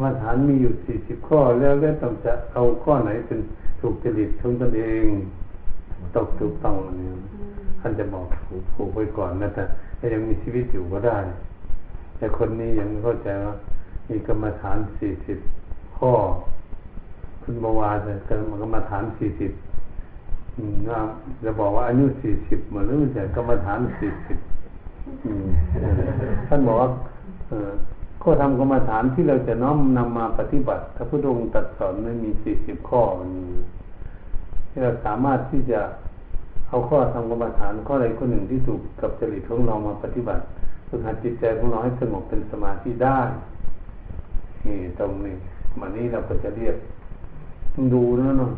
รมฐานมีอยู่สี่สิบข้อ แล้วแล้วต้องจะเอาข้อไหนเป็นถูกจริตของตนเองตกถูกต้องอันนี้ท่านจะบอกผูกผูกไว้ก่อนนะแต่ถ้ายังมีชีวิตอยู่ก็ได้ แต่คนนี้ยังเข้าใจว่ามีกรรมฐานสี่สิบข้อ คุณบวาจะกรรมฐานสี่สิบนะจะบอกว่าอายุสี่สิบมาหรือจะกรรมฐานสี่สิบท่านบอกว่า ข้อธรรมกรรมฐานที่เราจะน้อมนำมาปฏิบัติพระพุทธองค์ตรัสสอนนั้นมีสี่สิบข้อที่เราสามารถที่จะเอาข้อธรรมกรรมฐานข้อใดข้อหนึ่งที่ถูกกับจริตของเรามาปฏิบัติฝึกหัดจิตใจของเราให้สงบเป็นสมาธิได้นี่ตรงนี้มันนี้เราก็จะเรียกดูนะเนาะ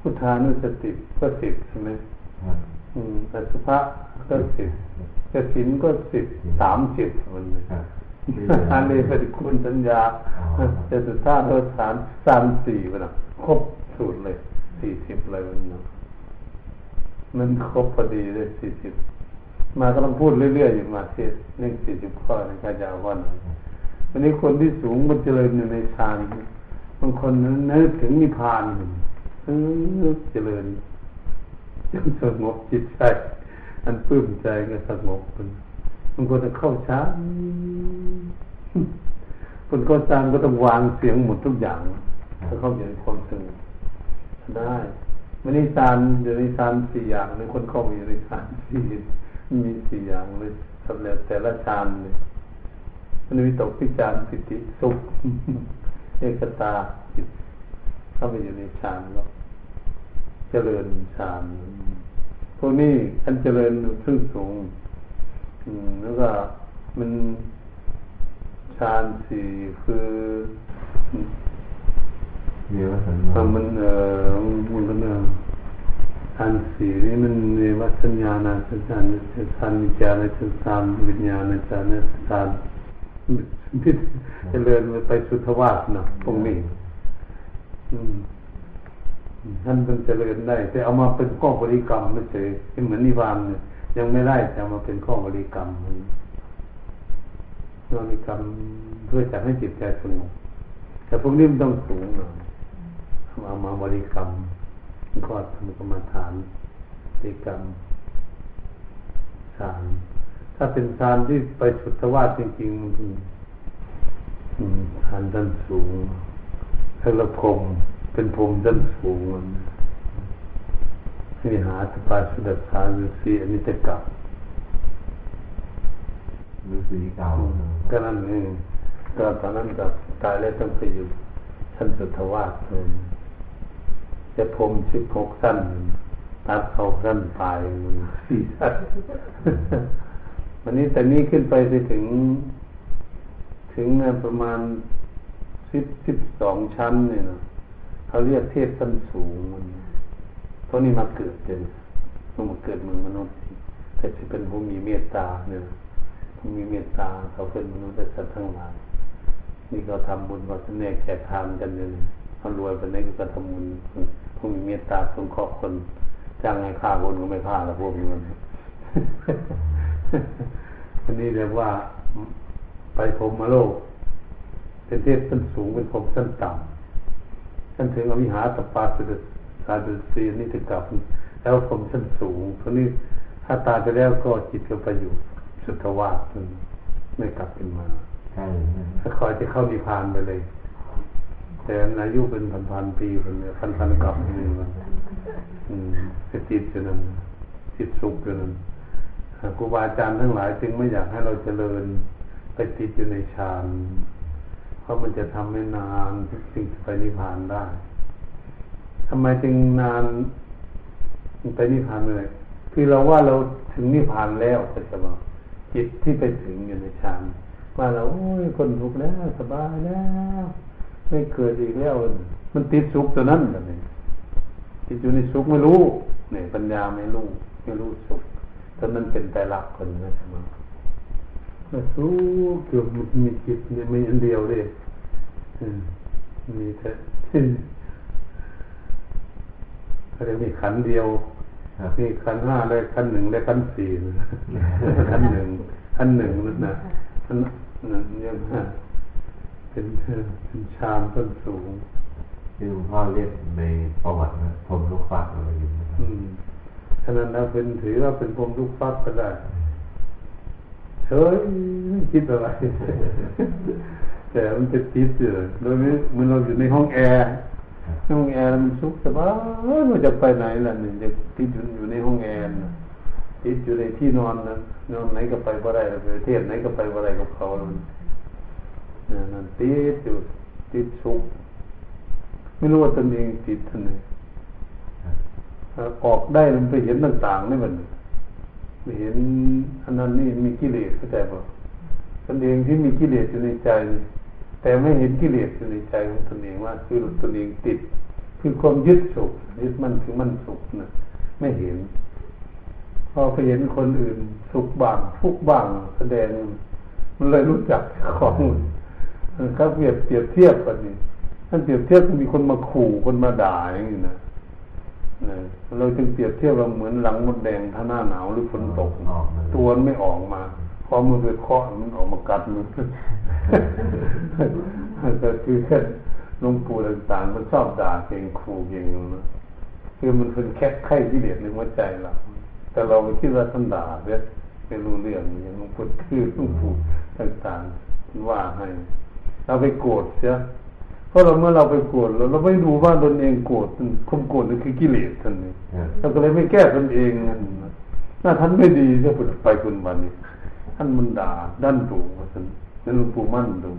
พุทธานุสติก็สิบใช่ไหมอืมอสุภะก็สิบกสินก็สิบสามสิบมัน อันนี้ปฏิคุณสัญญาจะสุดท้ายตัวสามสามสี่มันนะครบสูตรเลยสี่สิบเลยมันนะมันครบพอดีเลยสี่สิบมาก็ต้องพูดเรื่อยๆอยู่มาเสียเรื่องสี่สิบข้อในการจะวันวันนี้คนที่สูงมันเจริญอยู่ในฌานบางคนนั้นนึกถึงนิพพานเจริญจนสงบจิตใจอันปลื้มใจก็สงบมัน บางคนจะเข้าช้าคนก็จางก็ต้องวางเสียงหมดทุกอย่างถ้าเข้าอยู่ในความสงบได้ไม่ได้ฌานเดี๋ยวนี้ฌานสี่อย่างในคนเข้ามีในฌานสี่มีสี่อย่างเลยสำเร็จแต่ละฌานเลยมันมีตกพิจารปิติสุขเอกตาจิตเข้าไปอยู่ในฌานแล้วเจริญฌานพวกนี้ท่านเจริญขึ้นสูง แล้วก็มันฌานสี่คือเยอะสัญญามันเอ่อมันก็เนี่ยฌานสี่นี่มันในวัฏสัญญาณสัญญาณฌานวิจารณฌานวิญญาณฌานฌานที่เจริญไปสุทวาสนะพวกนี้ท่านเป็นเจริญได้ แต่เอามาเป็นข้อบริกรรมไม่ใช่เหมือนนิพพานเนี่ย ยังไม่ได้แต่มาเป็นข้อบริกรรมบริกรรมเพื่อจะให้จิตใจสงบแต่พวกนี้มันต้องสูงหน่อยเอามาบริกรรมก็ทำกรรมฐานบริกรรมฌานถ้าเป็นฌานที่ไปสุทวาสจริงๆมันฌานด้านสูงถ้าเราพรมเป็นพรมด้านสูงมันะ กลับฤาษีเก่าก็นั่นเองก็ตอนนั้นก็ตายแล้วต้องไปอยู่ชั้นสุทวาสเลยจะพรมสิบหกสั้นตัดเอาสั้นปลายสี่สั้นวันนี้แต่นี้ขึ้นไปไปถึง ถึงประมาณสิบสิบสองชั้นเนี่ยนะเขาเรียกเทพชั้นสูงมันเพ ราะนี่มาเกิดเจนมันมาเกิดเมืองมนุษย์แต่จะเป็นผู้มีเมตตาเนี่ยผู้มีเมตตาเขาเป็นมนุษย์แต่สัตว์ทั้งหลายนี่เขาทำบุญวัฒนแนกแจกทานกันเนี่ยเขารวยไปไหนก็ทำบุญผู้มีเมตตาสงเคราะห์คนจ้างให้ฆ่าคนก็ไม่ฆ่าล้วพวกนี้มันอันนี้เรียกว่าไปพรมาโลกเป็นเทพชั้นสูงเป็นพรมชั้นต่ำชั้นถึงอวิหาตปาสุด สาดุสีนิติกับแล้วพรมชั้นสูงเพราะนี้ถ้าตายไปแล้วก็จิตก็ไปอยู่สุทวาสไม่กลับขึ้นมาถ้าคอยจะเข้านิพพานไปเลย แต่อายุเป็นพันพันปีเป็นพันพันกลับนี่มันจิตจะนั้นจิตสุขจะนั้นครูบาอาจารย์ทั้งหลายจึงไม่อยากให้เราเจริญไปติดอยู่ในฌานเพราะมันจะทำให้นานจึงไปนิพพานได้ ทำไมจึงนานไปนิพพานเลยคือเราว่าเราถึงนิพพานแล้วก็จะบอกจิตที่ไปถึงอยู่ในฌานว่าเราโอ้ยคนทุกข์แล้วสบายแล้วไม่เกิดอีกแล้ว มันติดสุขตัวนั้นเลยติดอยู่ในสุขไม่รู้เนี่ยปัญญาไม่รู้ไม่รู้สุขตอนนั้นเป็นแต่ลักคนนะใช่ไหมสู้เกือบมีจิตมีอันเดียวเลยมีแต่ เขาเรียกมีขันเดียวมีขันห้าเลยขันหนึ่งเลยขันสี่ขันหนึ่งขันหนึ่งนั่นนะขันนั่นยังห้าเป็นเป็นชามต้นสูงที่หลวงพ่อเรียกในประวัตินะพรหมลูกฟักอะไรอย่างเงี้ยอืมฉะนั้นเราเป็นถือว่าเป็นพรหมลูกฟักก็ได้เฉยไม่คิดอะไร แต่มันจะติดอยู่โดยนี้มันเราอยู่ในห้องแอร์ ห้องแอร์มันสุขสบายมันจะไปไหนล่ะเนี่ยจะติดอยู่ในห้องแอร์น่ะติดอยู่ในที่นอนนะนอนไหนก็ไปบ่ได้ไปเทศไหนก็ไปบ่ได้กับเขาแล้วมันนั่นติดอยู่ติดสุขไม่รู้ว่าตนเองติดท่านไหนออกได้มันไปเห็นต่างๆนี่มันไปเห็นอันนั้นนี่มีกิเลสเข้าใจป่ะตนเองที่มีกิเลสอยู่ในใจนี่ แต่ไม่เห็นกิเลสอยู่ในใจของตนเองว่าคือตนเองติด คือความยึดสุขยึดมันคือมันสุขนะไม่เห็น พอไปเห็นคนอื่นสุขบ้างทุกข์บ้างแสดงมันเลยรู้จักของมันเขาเปรียบเปรียบเทียบกันนี่ท่านเปรียบเทียบมีคนมาขู่คนมาด่าอย่างนี้นะนะเราจึงเปรียบเทียบเราเหมือนหลังมดแดงถ้าหน้าหนาวหรือฝนตกตัวมันไม่ออกมาพ อมือไปเคาะมันออกมากัดมือก็คือแค่หลวงปู่ต่างๆ มันชอบด่าเก่งขู่เก่งนะคือมันเป็นแค่ไข้ที่เดียดในหัวใจเราแต่เราไม่คิดว่าท่านด่าเนี่ยไม่รู้เรื่องอย่างหลวงปู่คือหลวงปู่ต่างๆว่าให้ เราไปโกรธเสียเพราะเราเมื่อเราไปโกรธเราเราไม่ดูว่าตนเองโกรธความโกรธนั่นคือกิเลสท่านนี่เราก็เลยไม่แก้ตนเองนั่นน่าท่านไม่ดีจะไปคุณวันนี้ท่านมันด่าด้านดูว่าท่านนั่นหลวงปู่มั่นดู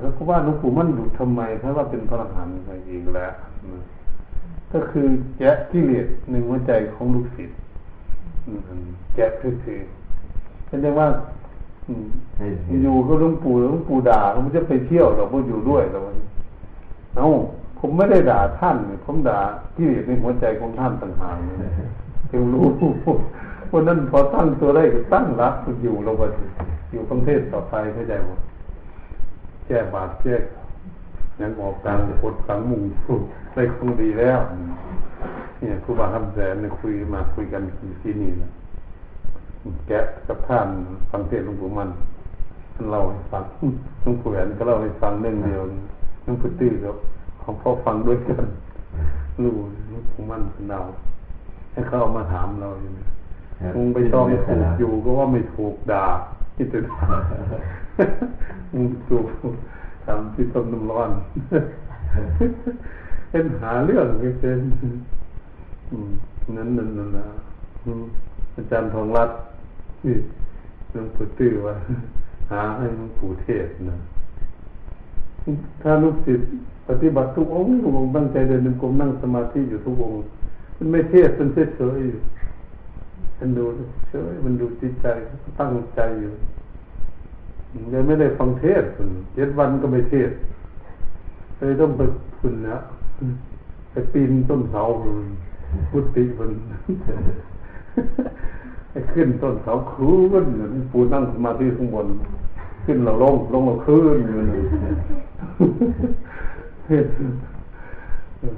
เขาก็ว่าหลวงปู่มั่นดุทำไมเพราะว่าเป็นพระอรหันต์ไปเองแล้วก็คือแกะกิเลสในหัวใจของลูกศิษย์แกะคือคือเป็นได้ว่าอยู่ก็หลวงปู่หลวงปู่ด่าเขาจะไปเที่ยวเราก็อยู่ด้วยเราเอ้าผมไม่ได้ด่าท่าน ผมด่ากิเลสในหัวใจของท่านต่างหากจึงรู้ วันนั้นพอตั้งตัวได้ก็ตั้งรักอยู่ราไปอยู่ประเทศต่อไปเข้าใจหมดแก้บาดแก้ยังออกกลางกดกลางมุงได้คงดีแล้ว เนี่ยครูบาคำแสนเนี่ยคุยมาคุยกันที่นี่นะแกะกับท่านฟังเทศหลวงปู่มันท่านเล่าให้ฟังหลวงปู่แหวนก็เล่าให้ฟังเรื่องเดียวหลวงปู่ตื้อก็ของพ่อฟังด้วยกันรู้หลวงปู่มันเป็นเราให้เขาเอามาถามเราอยู่น มึงไปต้องถูกอยู่ก็ว่าไม่ถูกด่าที่จะด่ามึงถูกทำที่ต้มน้ำร้อนเป็นหาเรื่องไม่เป็นนั้นนั่นนั่นนะอาจารย์ทองรัตน์นี่หลวงปู่ตื้อว่า หาให้หลวงปู่เทศนะถ้าลูกศิษย์ปฏิบัติทุกองค์ทุกองค์ตั้งใจเดินจงกรมนั่งสมาธิอยู่ทุกองค์มันไม่เทศมันเฉยเฉย มันดูเฉยมันดูจิตใจตั้งใจอยู่ยังไม่ได้ฟังเทศเจ็ดวันก็ไม่เทศเลยต้องไปคุณนะไปปีนต้นเสาพุทธิมันไปขึ้นต้นเสาคืนเหมือนปูนั่งสมาธิข้างบน ขึ้นเราลงลงเราคืนอยู่นี่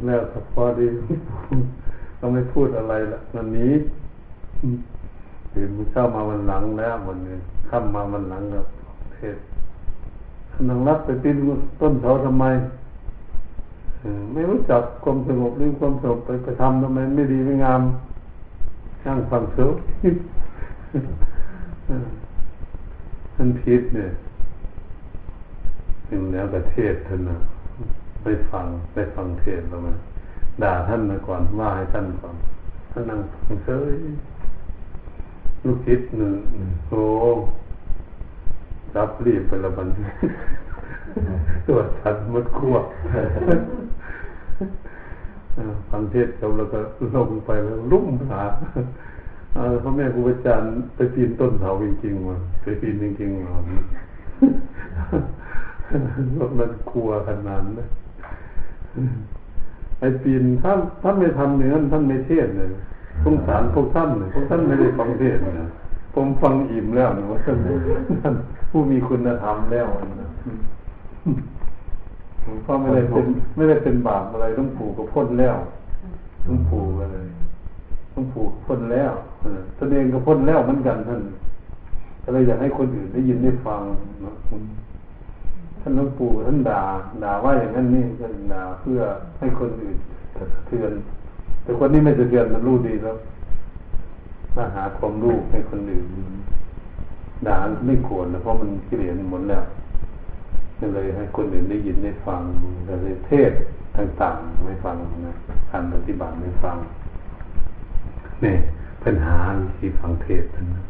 แล้วพอดีก็ไม่พูดอะไรละนันนี้ นี้ตื่นเช้ามาวันหลังแล้ววันนี้ค่ำมาวันหลังครับเทศนังรับไปปีนต้นเสาทำไมไม่รู้จักความสงบหรือความสงบไปไปทำทำไมไม่ดีไม่งามช่างฟังเสียท่านพิษเนี่ยถึงแล้วประเทศท่านนะไปฟังไปฟังเทศแล้วมันด่าท่านมาก่อนว่าให้ท่านฟังท่านนั่งฟังเฉย ลูกคิดหนึ่งโอ้รับรีบไปละบันตัวชันมัดขั้วฟังเทศจบแล้วก็ลงไปแล้วลุ่มหาพ่อแม่ครูอาจารย์ไปปีนต้นเสาจริงๆมาไปปีนจริงๆหรอรถมันกลัวขนาดนั้นไอ้ปีนท่านท่านไม่ทำเนื้อท่านไม่เทศเลย สงสารพวกท่านเลยพวกท่านไม่ได้ฟังเทศนะผมฟังอิ่มแล้วนะว่าท่านผู้มีคุณธรรมแล้วนะผมก็ไม่ได้เป็นไม่ได้เป็นบาปอะไรต้องผูกก็พ้นแล้วต้องผูกอะไรต้องผูกพ้นแล้วตนเองก็พ้นแล้วเหมือนกันท่านก็เลยอยากให้คนอื่นได้ยินได้ฟังนะท่านหลวงปู่ท่านด่าด่าว่าอย่างนั้นนี่ก็ด่าเพื่อให้คนอื่นสะเทือน แต่คนนี้ไม่สะเทือนมันรู้ดีแล้วมาหาความรู้ให้คนอื่นด่าไม่ควรนะเพราะมันเกลียดหมดแล้วก็เลยให้คนอื่นได้ยินได้ฟังก็เลยเทศต่างๆไม่ฟังนะการปฏิบัติไม่ฟังนี่ปัญหาวิธีฟังเทศนะ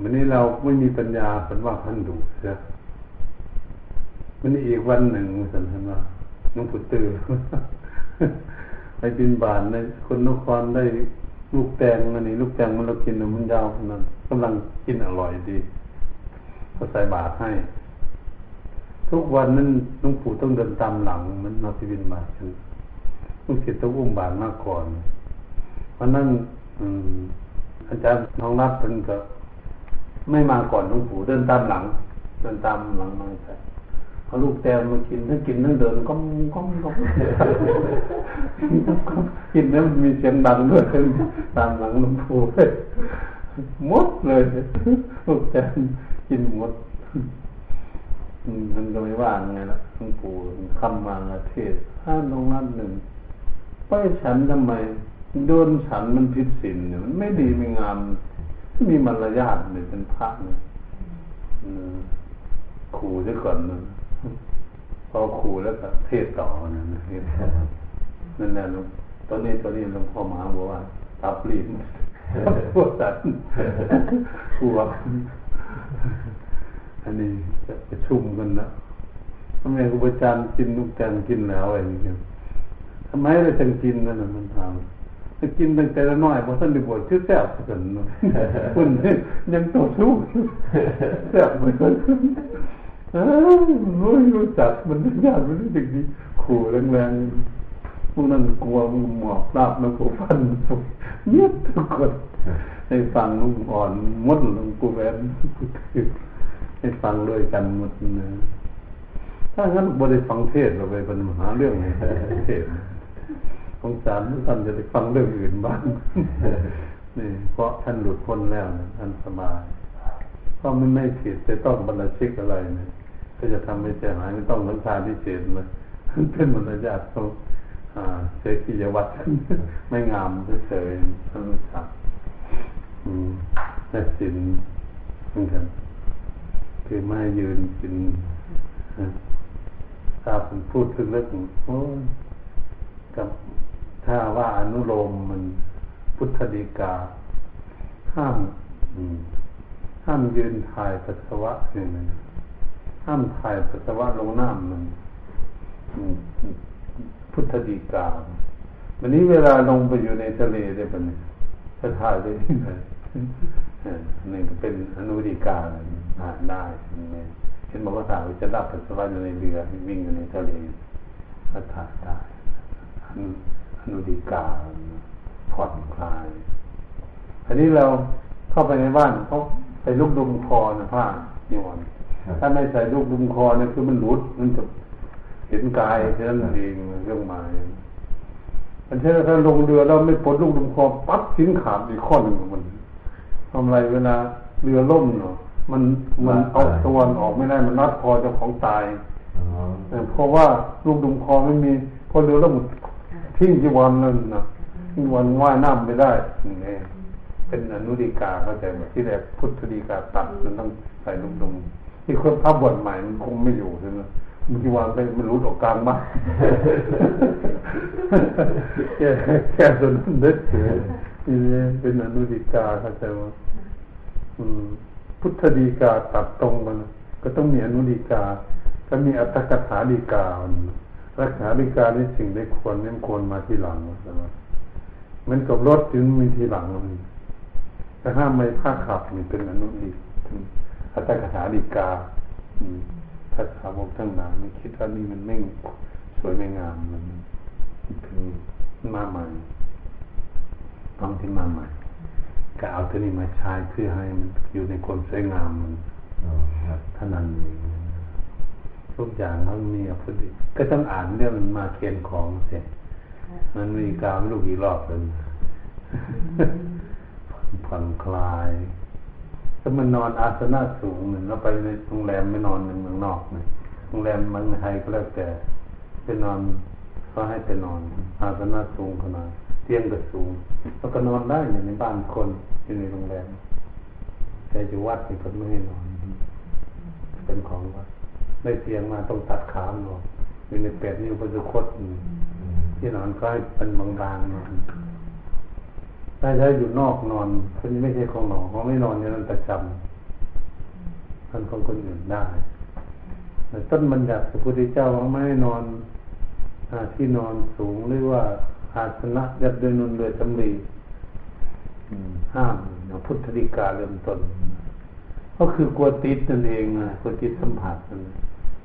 วันนี้เราไม่มีปัญญาเป็นว่าท่านดูเสียมันนี่อีกวันหนึ่งสันทนาน้องผุดตื่น ไปบินบานในคนนครได้ลูกแตงอันนี้ ลูกแตงมันเรากินมันยาวขนาดกำลังกินอร่อยดีเขาใส่บาตรให้ ทุกวันนั้นลุงปู่ต้องเดินตามหลังมันมาพิบินบาตกันลุงศิษย์ต้องอุ้มบาตรมาก่อนวันนั้นอาจารย์น้องรัฐเป็นก็ไม่มาก่อนลุงปู่เดินตามหลัง เดินตามหลังมาใส่ เอาลูกแตงมากินทั้งกินทั้งเดินก้มก้มก้มกินแล้วมันมีเสียงดังด้วยตามหลังลุงปู่เลยหมดเลยลูกแตงกินหมดมันก็ไม่ว่างไงล่ะลุงปู่คำมาเทศถ้าตรงนั้นหนึ่งไปฉันทำไมโดนฉันมันผิดศีลเนี่ยมันไม่ดีไม่งามมีมารยาทเนี่ยเป็นพระเนี่ยขู่ซะก่อนนะ พอขู่แล้วก็เทศต่อนั่นะนั่นแหละลุงตอนนี้ตอนนี้หลวงพ่อมาบอกว่าตับลิ้นพวกสัตว์กลัวอันนี้จะประชุมกันนะทำไมครูอาจารย์กินลูกแตงกินแล้วอะไรอย่างเงี้ยทำไมเราจึงกินนั่นน่ะมันทำถ้ากินตั้งแต่ละน้อยพอท่านได้บวชชื่อแซ่บกันคุณยังต่อสู้แซ่บเหมือนกัน รู้จักมันยากมันรู้สึกดีขู่แรงๆพวกนั้นกลัวมึงหมอบราบแล้วกูฟันเงียบทุกคนให้ฟังลุงอ่อนมดลุงกูแวนให้ฟังด้วยกันหมดนะถ้างั้นบริฟังเทศเราไปเป็นมหาเรื่องเทศสงสารท่านจะได้ฟังเรื่องอื่นบ้างนี่เพราะท่านหลุดพ้นแล้วนะท่านสบายเพราะมันไม่ผิดจะต้องบรรชิกอะไรนะ ก็จะทำให้เสียหายไม่ต้องสังทานที่เศษเลยเป็นมารยาทเขาเสียกียวัตรไม่งามเฉยๆท่านรู้จักแต่สินเหมือนกันคือไม่ยืนกินถ้าผมพูดถึงเรื่องโอ้กับถ้าว่าอนุโลมมันพุทธดีกา ห้ามห้ามยืนถ่ายปัสสาวะเนี่ยนะ ห้ามถ่ายปัสสาวะลงน้ำมันพุทธดีกาวันนี้เวลาลงไปอยู่ในทะเลได้ปะเนี่ยถ้าถ่ายได้ที่ไหนนี่ก็เป็นอนุดีกาอ่านได้เห็นบอกว่าถ่ายจะรับปัสสาวะอยู่ในเรือวิ่งอยู่ในทะเลก็ถ่ายได้อนุดีกาผ่อนคลาย อันนี้เราเข้าไปในบ้านเขาใส่ลูกดุมคอนะผ้าโยน ถ้าไม่ใส่ลูกดุมคอเนี่ยคือมันหลุด มันจะเห็นกายแค่นั้นเองเรื่องมาอันเช่นถ้าลงเรือเราไม่ปลดลูกดุมคอปั๊บสิ้นขาดอีกข้อหนึ่งของมันทำไรเวลาเรือล่มเนาะมันมันเอาตัวออกไม่ได้มันนัดคอเจ้าของตายเพราะว่าลูกดุมคอไม่มีพอเรือล่มทิ้งจีวรนั่นนะทิ้งวันว่ายน้ำไม่ได้นี่เป็นอนุดีกาเข้าใจไหมที่แรกพุทธดีกาตัดมันต้องใส่ลุงดุม ที่คนพับบทใหม่มันคงไม่อยู่ใช่ไหมมันจีวรไปมันรู้ออกกลางบ้านแค่แค่ส่วนนั้นเด็ดนี่เป็นอนุดีกาเข้าใจไหมพุทธดีกาตัดตรงมัน ก็ต้องมีอนุดีกาก็มีอัตถกถาดีการักษาดีกาในสิ่งได้ควรนี่ควรมาที่หลังใช่ไหมมันกับรถถึงมีทีหลังมันแต่ห้ามไม่ผ้าขับมีเป็นอนุดี อัตถกถาดีกาภาษาบอกทั้งหนายไม่คิดว่านี่มันไม่สวยไม่งามมันคือมาใหม่ต้องที่มาใหม่ก็เอาตัวนี้มาใช้เพื่อให้มันอยู่ในความสวยงามมันเท่านั้นเองทุกอย่างมันมีอภิก็ต้องอ่านเรื่องมาเคียนของเสร็จมันมีการลูกอีรอบเลยผ่อนคลาย ถ้ามันนอนอาสนะสูงหนึ่งเราไปในโรงแรมไม่นอนในเมืองนอกเนี่ยโรงแรมเมืองไทยก็แล้วแต่ไปนอนเขาให้ไปนอน อาสนะสูงขนาดเตียงก็สูงแล้วก็นอนได้อยู่ในบ้านคนอยู่ในโรงแรมแต่อยู่วัดนี่ก็ไม่ให้นอน เป็นของวัดได้เตียงมาต้องตัดขามออกอยู่ในเป็ดนิ้วก็จะคดที่นอนก็ให้เป็นบางๆนอน ถ้าใช้อยู่นอกนอนคนนี้ไม่ใช่ของหนอเขาไม่นอนอย่างนั้นประจำท่านของคนอื่นได้แต่ต้นบัญญัติพระพุทธเจ้าว่าไม่ให้นอนที่นอนสูงหรือว่าอาสนะยัดด้วยนุนโดยสำลีห้ามพุทธดิกาเริ่มต้นก็คือกลัวติดนั่นเองนะกลัวติดสัมผัสนั่น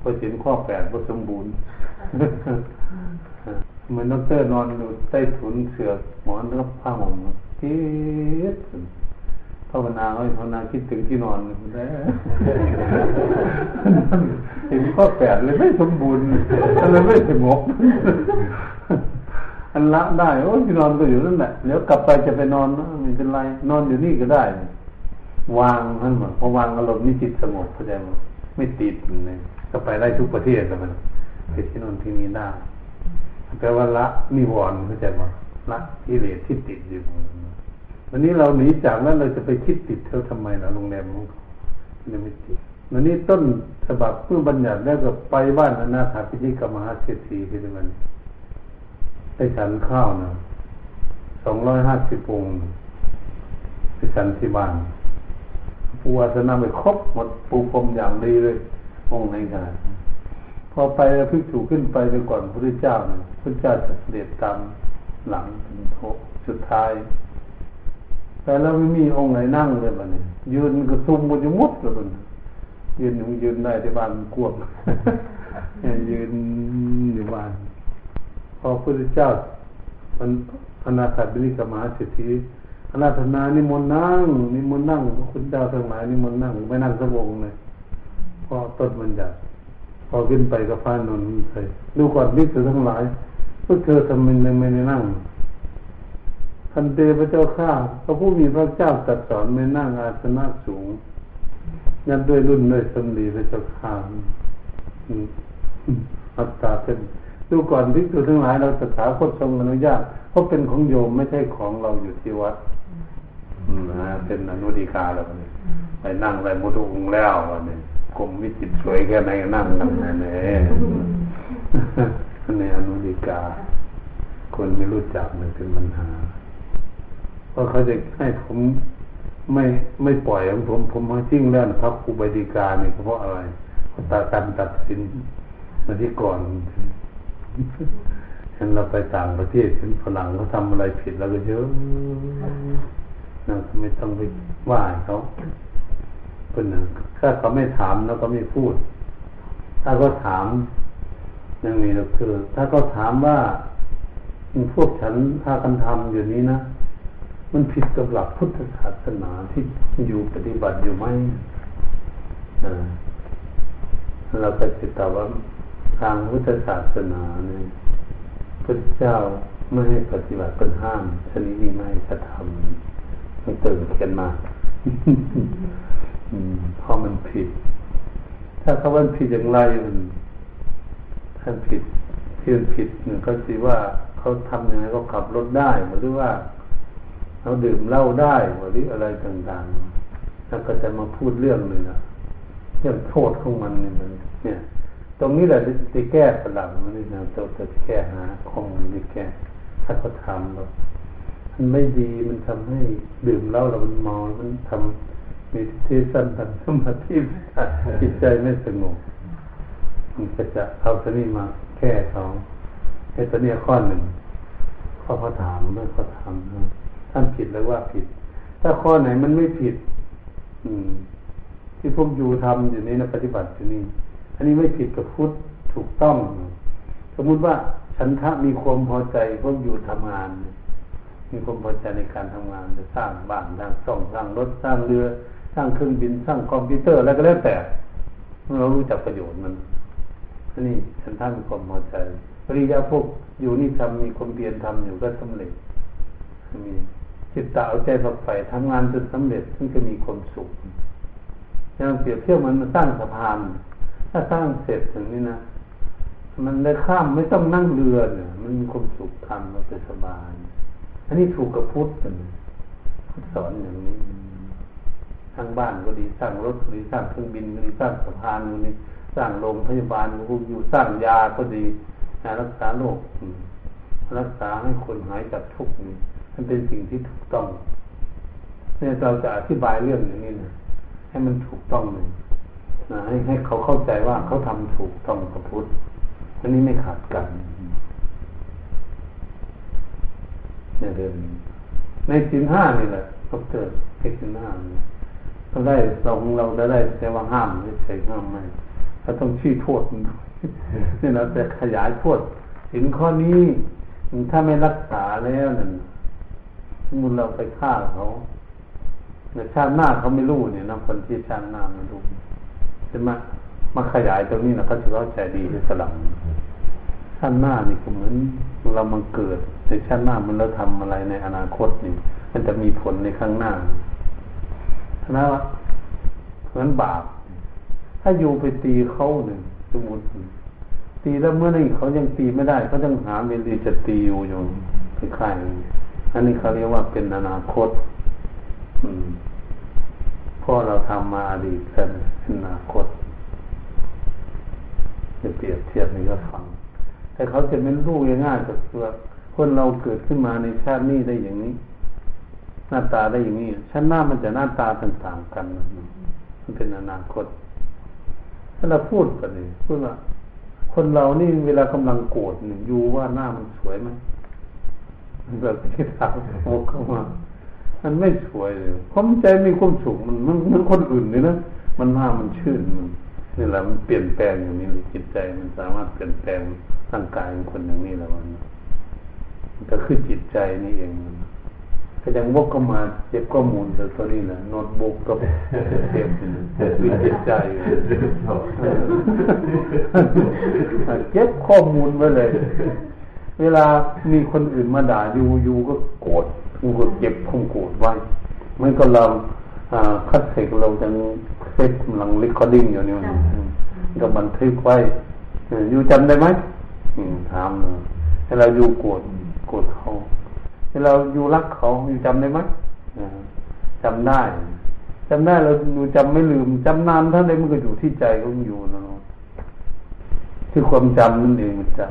พอเห็นข้อแปดพอสมบูรณ์เหมือนนักเตอร์นอนอยู่ใต้ถุนเสือหมอนแล้วผ้าห่ม คิดภาวนาไว้ภาวนาคิดถึงที่นอนแล้วเห็นข้อแปดเลยไม่สมบูรณ์เลยไม่สงบอันละได้โอ้ที่นอนก็อยู่นั่นแหละเดี๋ยวกลับไปจะไปนอนไม่เป็นไรนอนอยู่นี่ก็ได้ วางนั่นหมดพอวางอารมณ์นี่จิตสงบเข้าใจไหมไม่ติดเลยก็ไปได้ทุกประเทศแล้วมันไปที่นอนที่นี้ได้แปลว่าละนิวรณ์เข้าใจไหมละกิเลสที่ติดอยู่ วันนี้เราหนีจากนั้นเราจะไปคิดติดเท่าทำไมนะโรงแรมของเขาไม่ติดวันนี้ต้นฉบับเพื่อบัญญัติแล้วก็ไปบ้านอนาถาพิจิกมหาเศรษฐีที่มัน ไปฉันข้าวนะสองร้อยห้าสิบองค์ไปฉันที่บ้านปูอาสนะไปครบหมดปูพรมอย่างดีเลยองค์ไหนกันพอไปแล้วพิจูขึ้นไปไปก่อนพระเจ้านะพระเจ้าจะเสด็จตามหลังเป็นโทสุดท้าย แต่แล้วไม่มีองค์ไหนนั่งเลยบ้านี้ยืนก็ซุ่มมันจะมุดเลยมันยืนหนึ่งยืนได้ที่บ้านกวงยืนอยู่บ้านพอพระพุทธเจ้ามันอนาถบิณิกมหาเศรษฐีอนาถนานิมนต์นั่งนิมนต์นั่งพระคุณเจ้าทั้งหลายนิมนต์นั่งไม่นั่งสบงเลยพอต้นมันจัดพอขึ้นไปก็ฟ้านนท์เลยดูก่อนนิสทั้งหลายพวกเธอทำไมไม่ได้นั่ง ทันเตพระเจ้าข้าพระผู้มีพระเจ้าตรัสสอนไม่นั่งอาสนะสูงยันด้วยรุ่นด้วยสมดีพระเจ้าข้าอัตตาเป็นดูก่อนพิจูทั้งหลายเราสถาคตทรงอนุญาตเพราะเป็นของโยมไม่ใช่ของเราอยู่ที่วัดนะเป็นอนุดีกาแล้วนี่ไปนั่งไปมุดุงแล้ววันนี้กรมวิจิตสวยแค่ไหนนั่งนั่งนั่นเองนี่อนุดีกา คนไม่รู้จักมันเป็นปัญหา เพราะเขาจะให้ผมไม่ไม่ปล่อยของผมผมมาจิ้งแล้วพระครูบดีกาเนี่ยเพราะอะไรตาการตัดสินมาที่ก่อนเห็นเราไปต่างประเทศเห็นฝรั่งเขาทำอะไรผิดเราก็เยอะเราไม่ต้องไปว่าเขาคนหนึ่งถ้าเขาไม่ถามเราก็ไม่พูด ถ้าก็ถามยังมีก็คือ ถ้าก็ถามว่าพวกฉันถ้ากันทำอยู่นี้นะ มันผิดกับหลักพุทธศาสนาที่อยู่ปฏิบัติอยู่ไหมเราก็จะตอบว่าทางพุทธศาสนาเนี่ยพระเจ้าไม่ให้ปฏิบัติเป็นห้ามชนิดนี้ไม่กระทำมันตื่นเขียนมาเพราะมันผิด ถ้าเขาว่าผิดอย่างไรมันท่านผิดที่มันผิดหนึ่งก็สิว่าเขาทำยังไงก็ขับรถได้หรือว่า เขาดื่มเหล้าได้หรืออะไรต่างๆแล้วก็จะมาพูดเรื่องเลยนะเรื่องโทษของมันเนี่ยมันเนี่ยตรงนี้แหละจะแก้สลับมันนี่นะตัวจะแก้หาของมันจะแก้ถ้าเขาทำแบบมันไม่ดีมันทำให้ดื่มเหล้าแล้วมันเมามันทำมีที่สั้นทำสมาธิจิตใจไม่สงบมันก็จะเอาตัวนี้มาแก้เขาไอ้ตัวนี้ข้อหนึ่งข้อเขาถามเมื่อเขาทำ ท่านผิดแล้วว่าผิด ถ้าข้อไหนมันไม่ผิด อืม ที่พวกอยู่ทำอยู่นี้นะปฏิบัติอยู่นี่อันนี้ไม่ผิดกับพุทธถูกต้อง สมมุติว่าฉันทะมีความพอใจพวกอยู่ทำงาน มีความพอใจในการทำงานจะสร้างบ้านสร้างช่องสร้างรถสร้างเรือ สร้างเครื่องบินสร้างคอมพิวเตอร์อะไรก็แล้วแต่เรารู้จักประโยชน์มันอันนี้ฉันท่านมีความพอใจปริยาพวกอยู่นี่ทำมีความเพียรทำอยู่ก็สำเร็จมี จิตตาเอาใจฝักใฝ่ทำงานจนสำเร็จซึ่งจะมีความสุขอยังเปรียบเทียบมันมาสร้างสะพานถ้าสร้างเสร็จอย่างนี้นะมันได้ข้ามไม่ต้องนั่งเรือเนี่ยมันมีความสุขทำมันจะสบาย อันนี้ถูกกับพุทธกันพุทธสอนอย่างนี้ทางบ้านก็ดีสร้างรถก็ดีสร้างเครื่องบินก็ดีสร้างสะพานก็ดีสร้างโรงพยาบาลก็อยู่สร้างยาก็ดีรักษาโรครักษาให้คนหายจากทุกข์นี่ มันเป็นสิ่งที่ถูกต้องเนี่ยเราจะอธิบายเรื่องอย่างนี้นะให้มันถูกต้องเลยนะให้ให้เขาเข้าใจว่าเขาทำถูกต้องกับพุทธอันนี้ไม่ขาดกันเนี่ยเดินในสินห้านี่แหละเขาเกิดในสินห้าเราได้เราของเราได้ได้แต่ว่าห้ามไม่ใช่ห้ามไม่เราต้องชี้โทษนี่เราจะขยายโทษสินข้อนี้ถ้าไม่รักษาแล้วนั่น มุนเราไปฆ่าเขาในชาติหน้าเขาไม่รู้เนี่ยนะคนที่ชาติหน้าไม่รู้ใช่ไหมมาขยายตรงนี้นะเขาจะเข้าใจดีที่สลับชาติหน้านี่ก็เหมือนเรามาเกิดในชาติหน้ามันเราทำอะไรในอนาคตนี่มันจะมีผลในข้างหน้านะว่าเหมือนบาป ถ้าอยู่ไปตีเขาหนึ่งสมมติตีแล้วเมื่อนี้เขายังตีไม่ได้เขาต้องหาเวลีจะตีอยู่อยู่คล้ายๆ อันนี้เขาเรียกว่าเป็นอนาคต อืมพราะเราทำมาอดีตกันอนาคตจะเปรียบเทียบนี่ก็ฟัง แต่เขาจะไม่รู้ง่ายๆก็คือว่าคนเราเกิดขึ้นมาในชาตินี้ได้อย่างนี้ หน้าตาได้อย่างนี้ชาติหน้ามันจะหน้าตาต่างๆกัน มันเป็นอนาคต ถ้าเราพูดไปเลยพูดว่าคนเรานี่เวลากำลังโกรธหนึ่งอยู่ว่าหน้ามันสวยไหม แบบที่ถามโมกเข้ามามันไม่สวยเลยความใจมีความสุขมันมันมันคนอื่นเลยนะมันหน้ามันชื่นมันนี่แหละมันเปลี่ยนแปลงอย่างนี้จิตใจมันสามารถเปลี่ยนแปลงร่างกายของคนอย่างนี้แล้วมันก็คือจิตใจนี่เองก็ยังวกเข้ามาเก็บข้อมูลแต่ตัวนี้แหละโน้ตบุ๊กก็เก็บวิจิตใจเก็บข้อมูลไว้เลย เวลามีคนอื่นมาด่าอยู่อยู่ก็โกรธกูก็เก็บคงโกรธไว้มันก็เราคัดเสกเราจังเซตกำลังลิคอร์ดิ้งอยู่เนี่ยก็บันทึกไว้อยู่จำได้ไหมถามให้เราอยู่โกรธโกรธเขาให้เราอยู่รักเขาอยู่จำได้ไหมจำได้จำได้เราอยู่จำไม่ลืมจำนานเท่าไรมันก็อยู่ที่ใจก็อยู่นะคือความจำนั่นเองมันใจ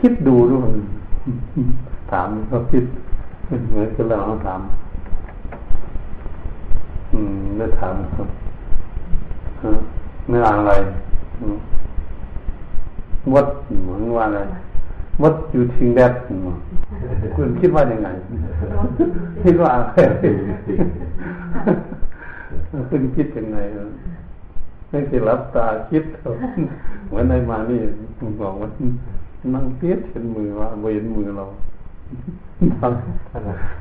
คิดดูด้วยถามเขาคิดเหมือนกับเราถาม อืมได้ถามครับเนื้ออะไรวัดเหมือนว่าอะไรวัดอยู่ทิ้งแดดคุณคิดว่ายังไงคิดว่าอะไรคุณคิดยังไงไม่ใช่รับตาคิดเหมือนในมานี่ผมบอกว่า นั่งเทียดเห็นมือว่าเห็นมือเรา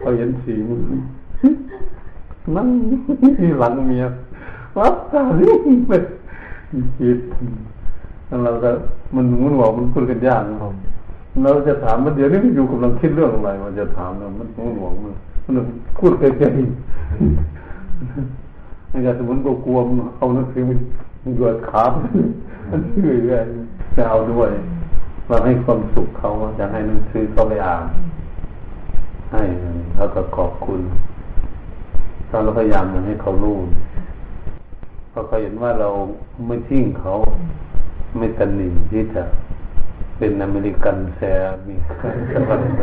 เราเห็นสีมือนั่งที่หลังเมียวับตาลีไปคิดเราจะมันมันบอกมันคุยกันยากนะเราจะถามมันเดี๋ยวนี้มันอยู่กำลังคิดเรื่องอะไรมันจะถามเรามันมันหวงมันมันพูดไกลๆในการสมมติก็กลัวมันเอาหนังสือมันเกิดขามันชื่อเรื่อยจะเอาด้วย เราให้ความสุขเขาจะให้หนังสือเขาไปอ่าน ให้แล้วก็ขอบคุณเราพยายามให้เขารู้เพราะเขาเห็นว่าเราไม่ทิ้งเขาไม่ตันหนีที่จะเป็นอเมริกันแซมีสวัสดิ์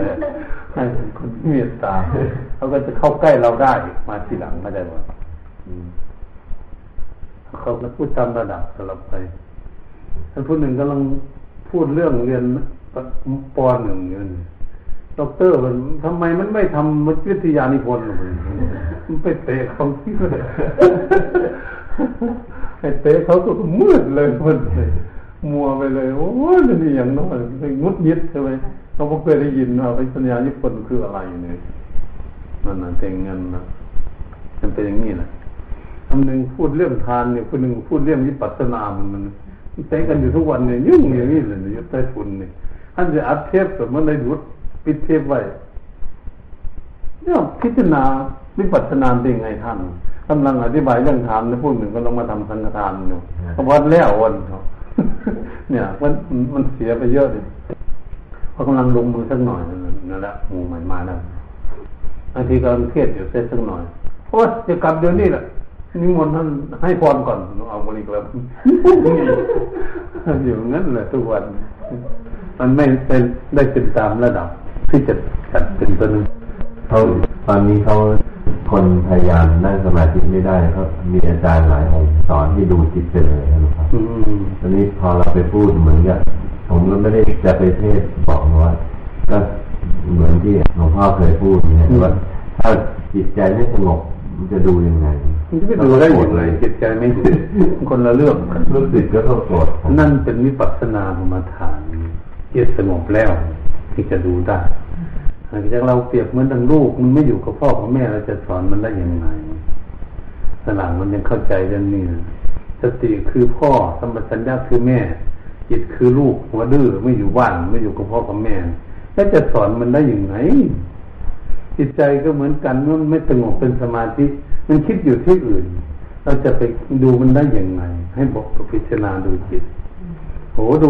ให้คนเมตตาเขาก็จะเข้าใกล้เราได้มาทีหลังไม่ได้ว่าเขาก็พูดตามระดับสลับไปท่านผู้หนึ่งกำลัง พูดเรื่องเรียนปอหนึ่งอยู่ด็อกเตอร์มันทำไมมันไม่ทำวิทยานิพนธ์มันไปเตะเขาที่เลยไปเตะเขาก็มืดเลยมันมัวไปเลยโอ้ยนี่อย่างน้อยงุดยิดใช่ไหมเขาเคยได้ยินว่าวิทยานิพนธ์คืออะไรเนี่ยมันน่ะเป็นเงินนะมันเป็นอย่างนี้นะคำหนึ่งพูดเรื่องทานเนี่ยคนหนึ่งพูดเรื่องวิปัสสนามันมัน เตะกันอยู่ทุกวันเนี่ยยุ่งอย่างนี้เลยยุดใต้ทุนเนี่ยท่านจะอัดเทปแต่มันเลยหยุดปิดเทปไว้เนี่ยพิจารณาวิปัสสนาเป็นไงท่านเราำลังอธิบายเรื่องทานนะพูดหนึ่งก็ต้องมาทำสังฆทานอยู่เพราะวัดแล้ววันเนี่ยมันมันเสียไปเยอะเลยพอกำลังลงมือสักหน่อยนั่นแหละหมูใหม่มาแล้วบางทีกำลังเครียดอยู่เส้นสักหน่อยโอ้ยจะกลับเดี๋ยวนี้แหละ นิมนต์ท่านให้พรก่อนเอาบริกรรมอยู่งั้นแหละทุกวัน มันไม่เป็นได้เป็นตามระดับ ที่จะจัดเป็นตัวนึงเขาตอนนี้เขาคนพยายามนั่งสมาธิไม่ได้เขามีอาจารย์หลายองค์สอนให้ดูจิตเลยนะครับตอนนี้พอเราไปพูดเหมือนกับผมก็ไม่ได้จะไปเทศบอกว่าก็เหมือนที่หลวงพ่อเคยพูดเนี่ยว่าถ้าจิตใจไม่สงบ มันจะดูยังไงมันจะไปดูได้อย่างไรจิตใจไม่ดีคนละเรื่องรู้สึกก็ต้องโกรธนั่นเป็นวิปัสสนาธรรมฐานจิตสงบแล้วที่จะดูได้หลังจากเราเปรียบเหมือนดังลูกมันไม่อยู่กับพ่อกับแม่เราจะสอนมันได้ยังไงสลังมันยังเข้าใจเรื่องนี้สติคือพ่อสัมปชัญญะคือแม่ จิตคือลูกหัวดื้อไม่อยู่บ้านไม่อยู่กับพ่อกับแม่แล้วจะสอนมันได้ยังไง จิตใจก็เหมือนกันมันไม่สงบเป็นสมาธิ มันคิดอยู่ที่อื่น เราจะไปดูมันได้อย่างไง ให้บอกพิจารณาดูจิตโหดู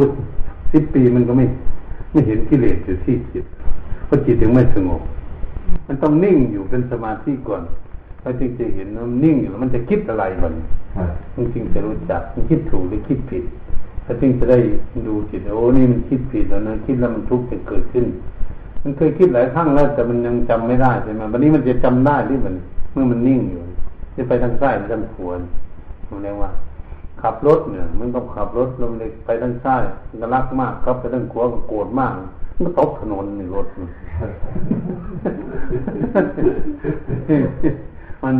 สิบปีมันก็ไม่ ไม่เห็นกิเลสอยู่ที่จิตเพราะจิตยังไม่สงบ มันต้องนิ่งอยู่เป็นสมาธิก่อนแล้วจึงจะเห็นมันนิ่งอยู่มันจะคิดอะไรก่อนมันจึงจะรู้จักมันคิดถูกหรือคิดผิดแล้วจึงจะได้ดูจิตโอ้นี่มันคิดผิดแล้วนะคิดแล้วมันทุกข์จะเกิดขึ้น มันเคยคิดหลายครั้งแล้วแต่มันยังจำไม่ได้ใช่ไหมวันนี้มันจะจำได้ที่มันเมื่อมันนิ่งอยู่จะไปทางซ้ายหรือทางขวาผมเรียกว่า ขับรถเนี่ย มันต้องขับรถเราเลยไปทางซ้ายมันก็รักมากครับไปทางขวาก็โกรธมากมันตกถนนในรถมัน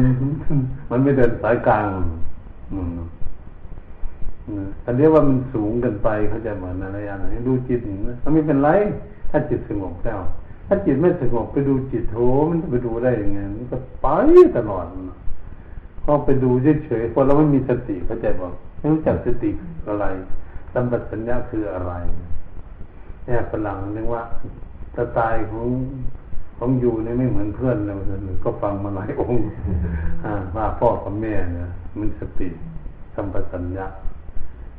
มันไม่เดินสายกลางอันนี้ว่ามันสูงเกินไปเขาจะเหมือนอะไรอย่างนี้ดูจิตมันไม่เป็นไร ถ้าจิตสงบแล้ว ถ้าจิตไม่สงบไปดูจิตโถมันจะไปดูได้ยังไงมันก็ไปตลอดพอไปดูเฉยๆพอเราไม่มีสติเข้าใจบอกไม่รู้จักสติอะไรสัมปชัญญะคืออะไรเนี่ยฝรั่งเรียกว่าสไตล์ของของอยู่นี่ไม่เหมือนเพื่อนเลยก็ฟังมาหลายองค์ว่าพ่อกับแม่เนี่ยมันสติสัมปชัญญะ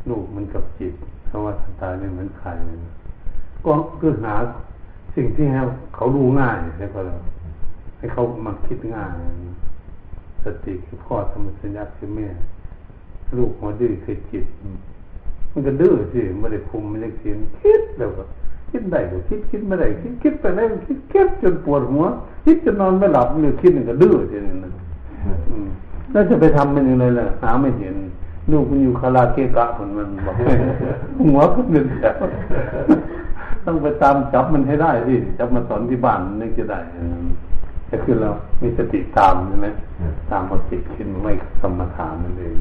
ลูกมันกับจิตเพราะว่าสไตล์ไม่เหมือนใคร ก็คือหาสิ่งที่ให้เขาดูง่ายใช่ไหมให้เขามาคิดง่าย สติคือพ่อธรรมสัญญาคือแม่ลูกหัวดื้อคือจิต มันก็ดื้อสิไม่ได้คุมไม่ได้เขียนคิดแล้วก็คิดได้ก็คิดคิดไม่ได้คิดคิดไปได้คิดคิดจนปวดหัว คิดจนนอนไม่หลับหรือคิดนึ่งก็ดื้อทีนึงแล้วจะไปทำมันยังไงล่ะหาไม่เห็นลูกมันอยู่คาราเกะกะคนมันบอกหัวก็เดือด ต้องไปตามจับมันให้ได้ที่จับมาสอนที่บ้านนึกจะได้แต่คือเรามีสติตามใช่ไหมตามพอติขึ้นไม่สมถานนั่นเอง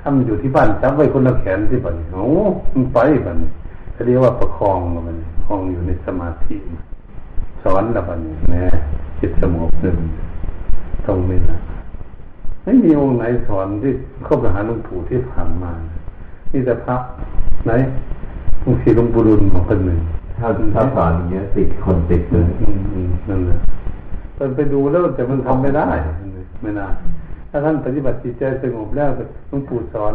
ถ้ามันอยู่ที่บ้านจับไว้คนละแขนที่บ้านโอ้มันไปบ้านเขาเรียกว่าประคองมันคองอยู่ในสมาธิสอนละบ้านนี่จิตสงบหนึ่งตรงนี้นะไม่มีองค์ไหนสอนที่เข้าไปหาหลวงปู่ที่ผ่านมานี่แต่พระไหน บางทีหลวงปู่ดุลของคนหนึ่งถ้าถ้าสอนอย่างเงี้ยติดคนติดเลยนั่นแหละมันไปดูแล้วแต่มันทำไม่ได้ ไม่น่าถ้าท่านปฏิบัติจิตใจสงบแล้วหลวงปู่สอน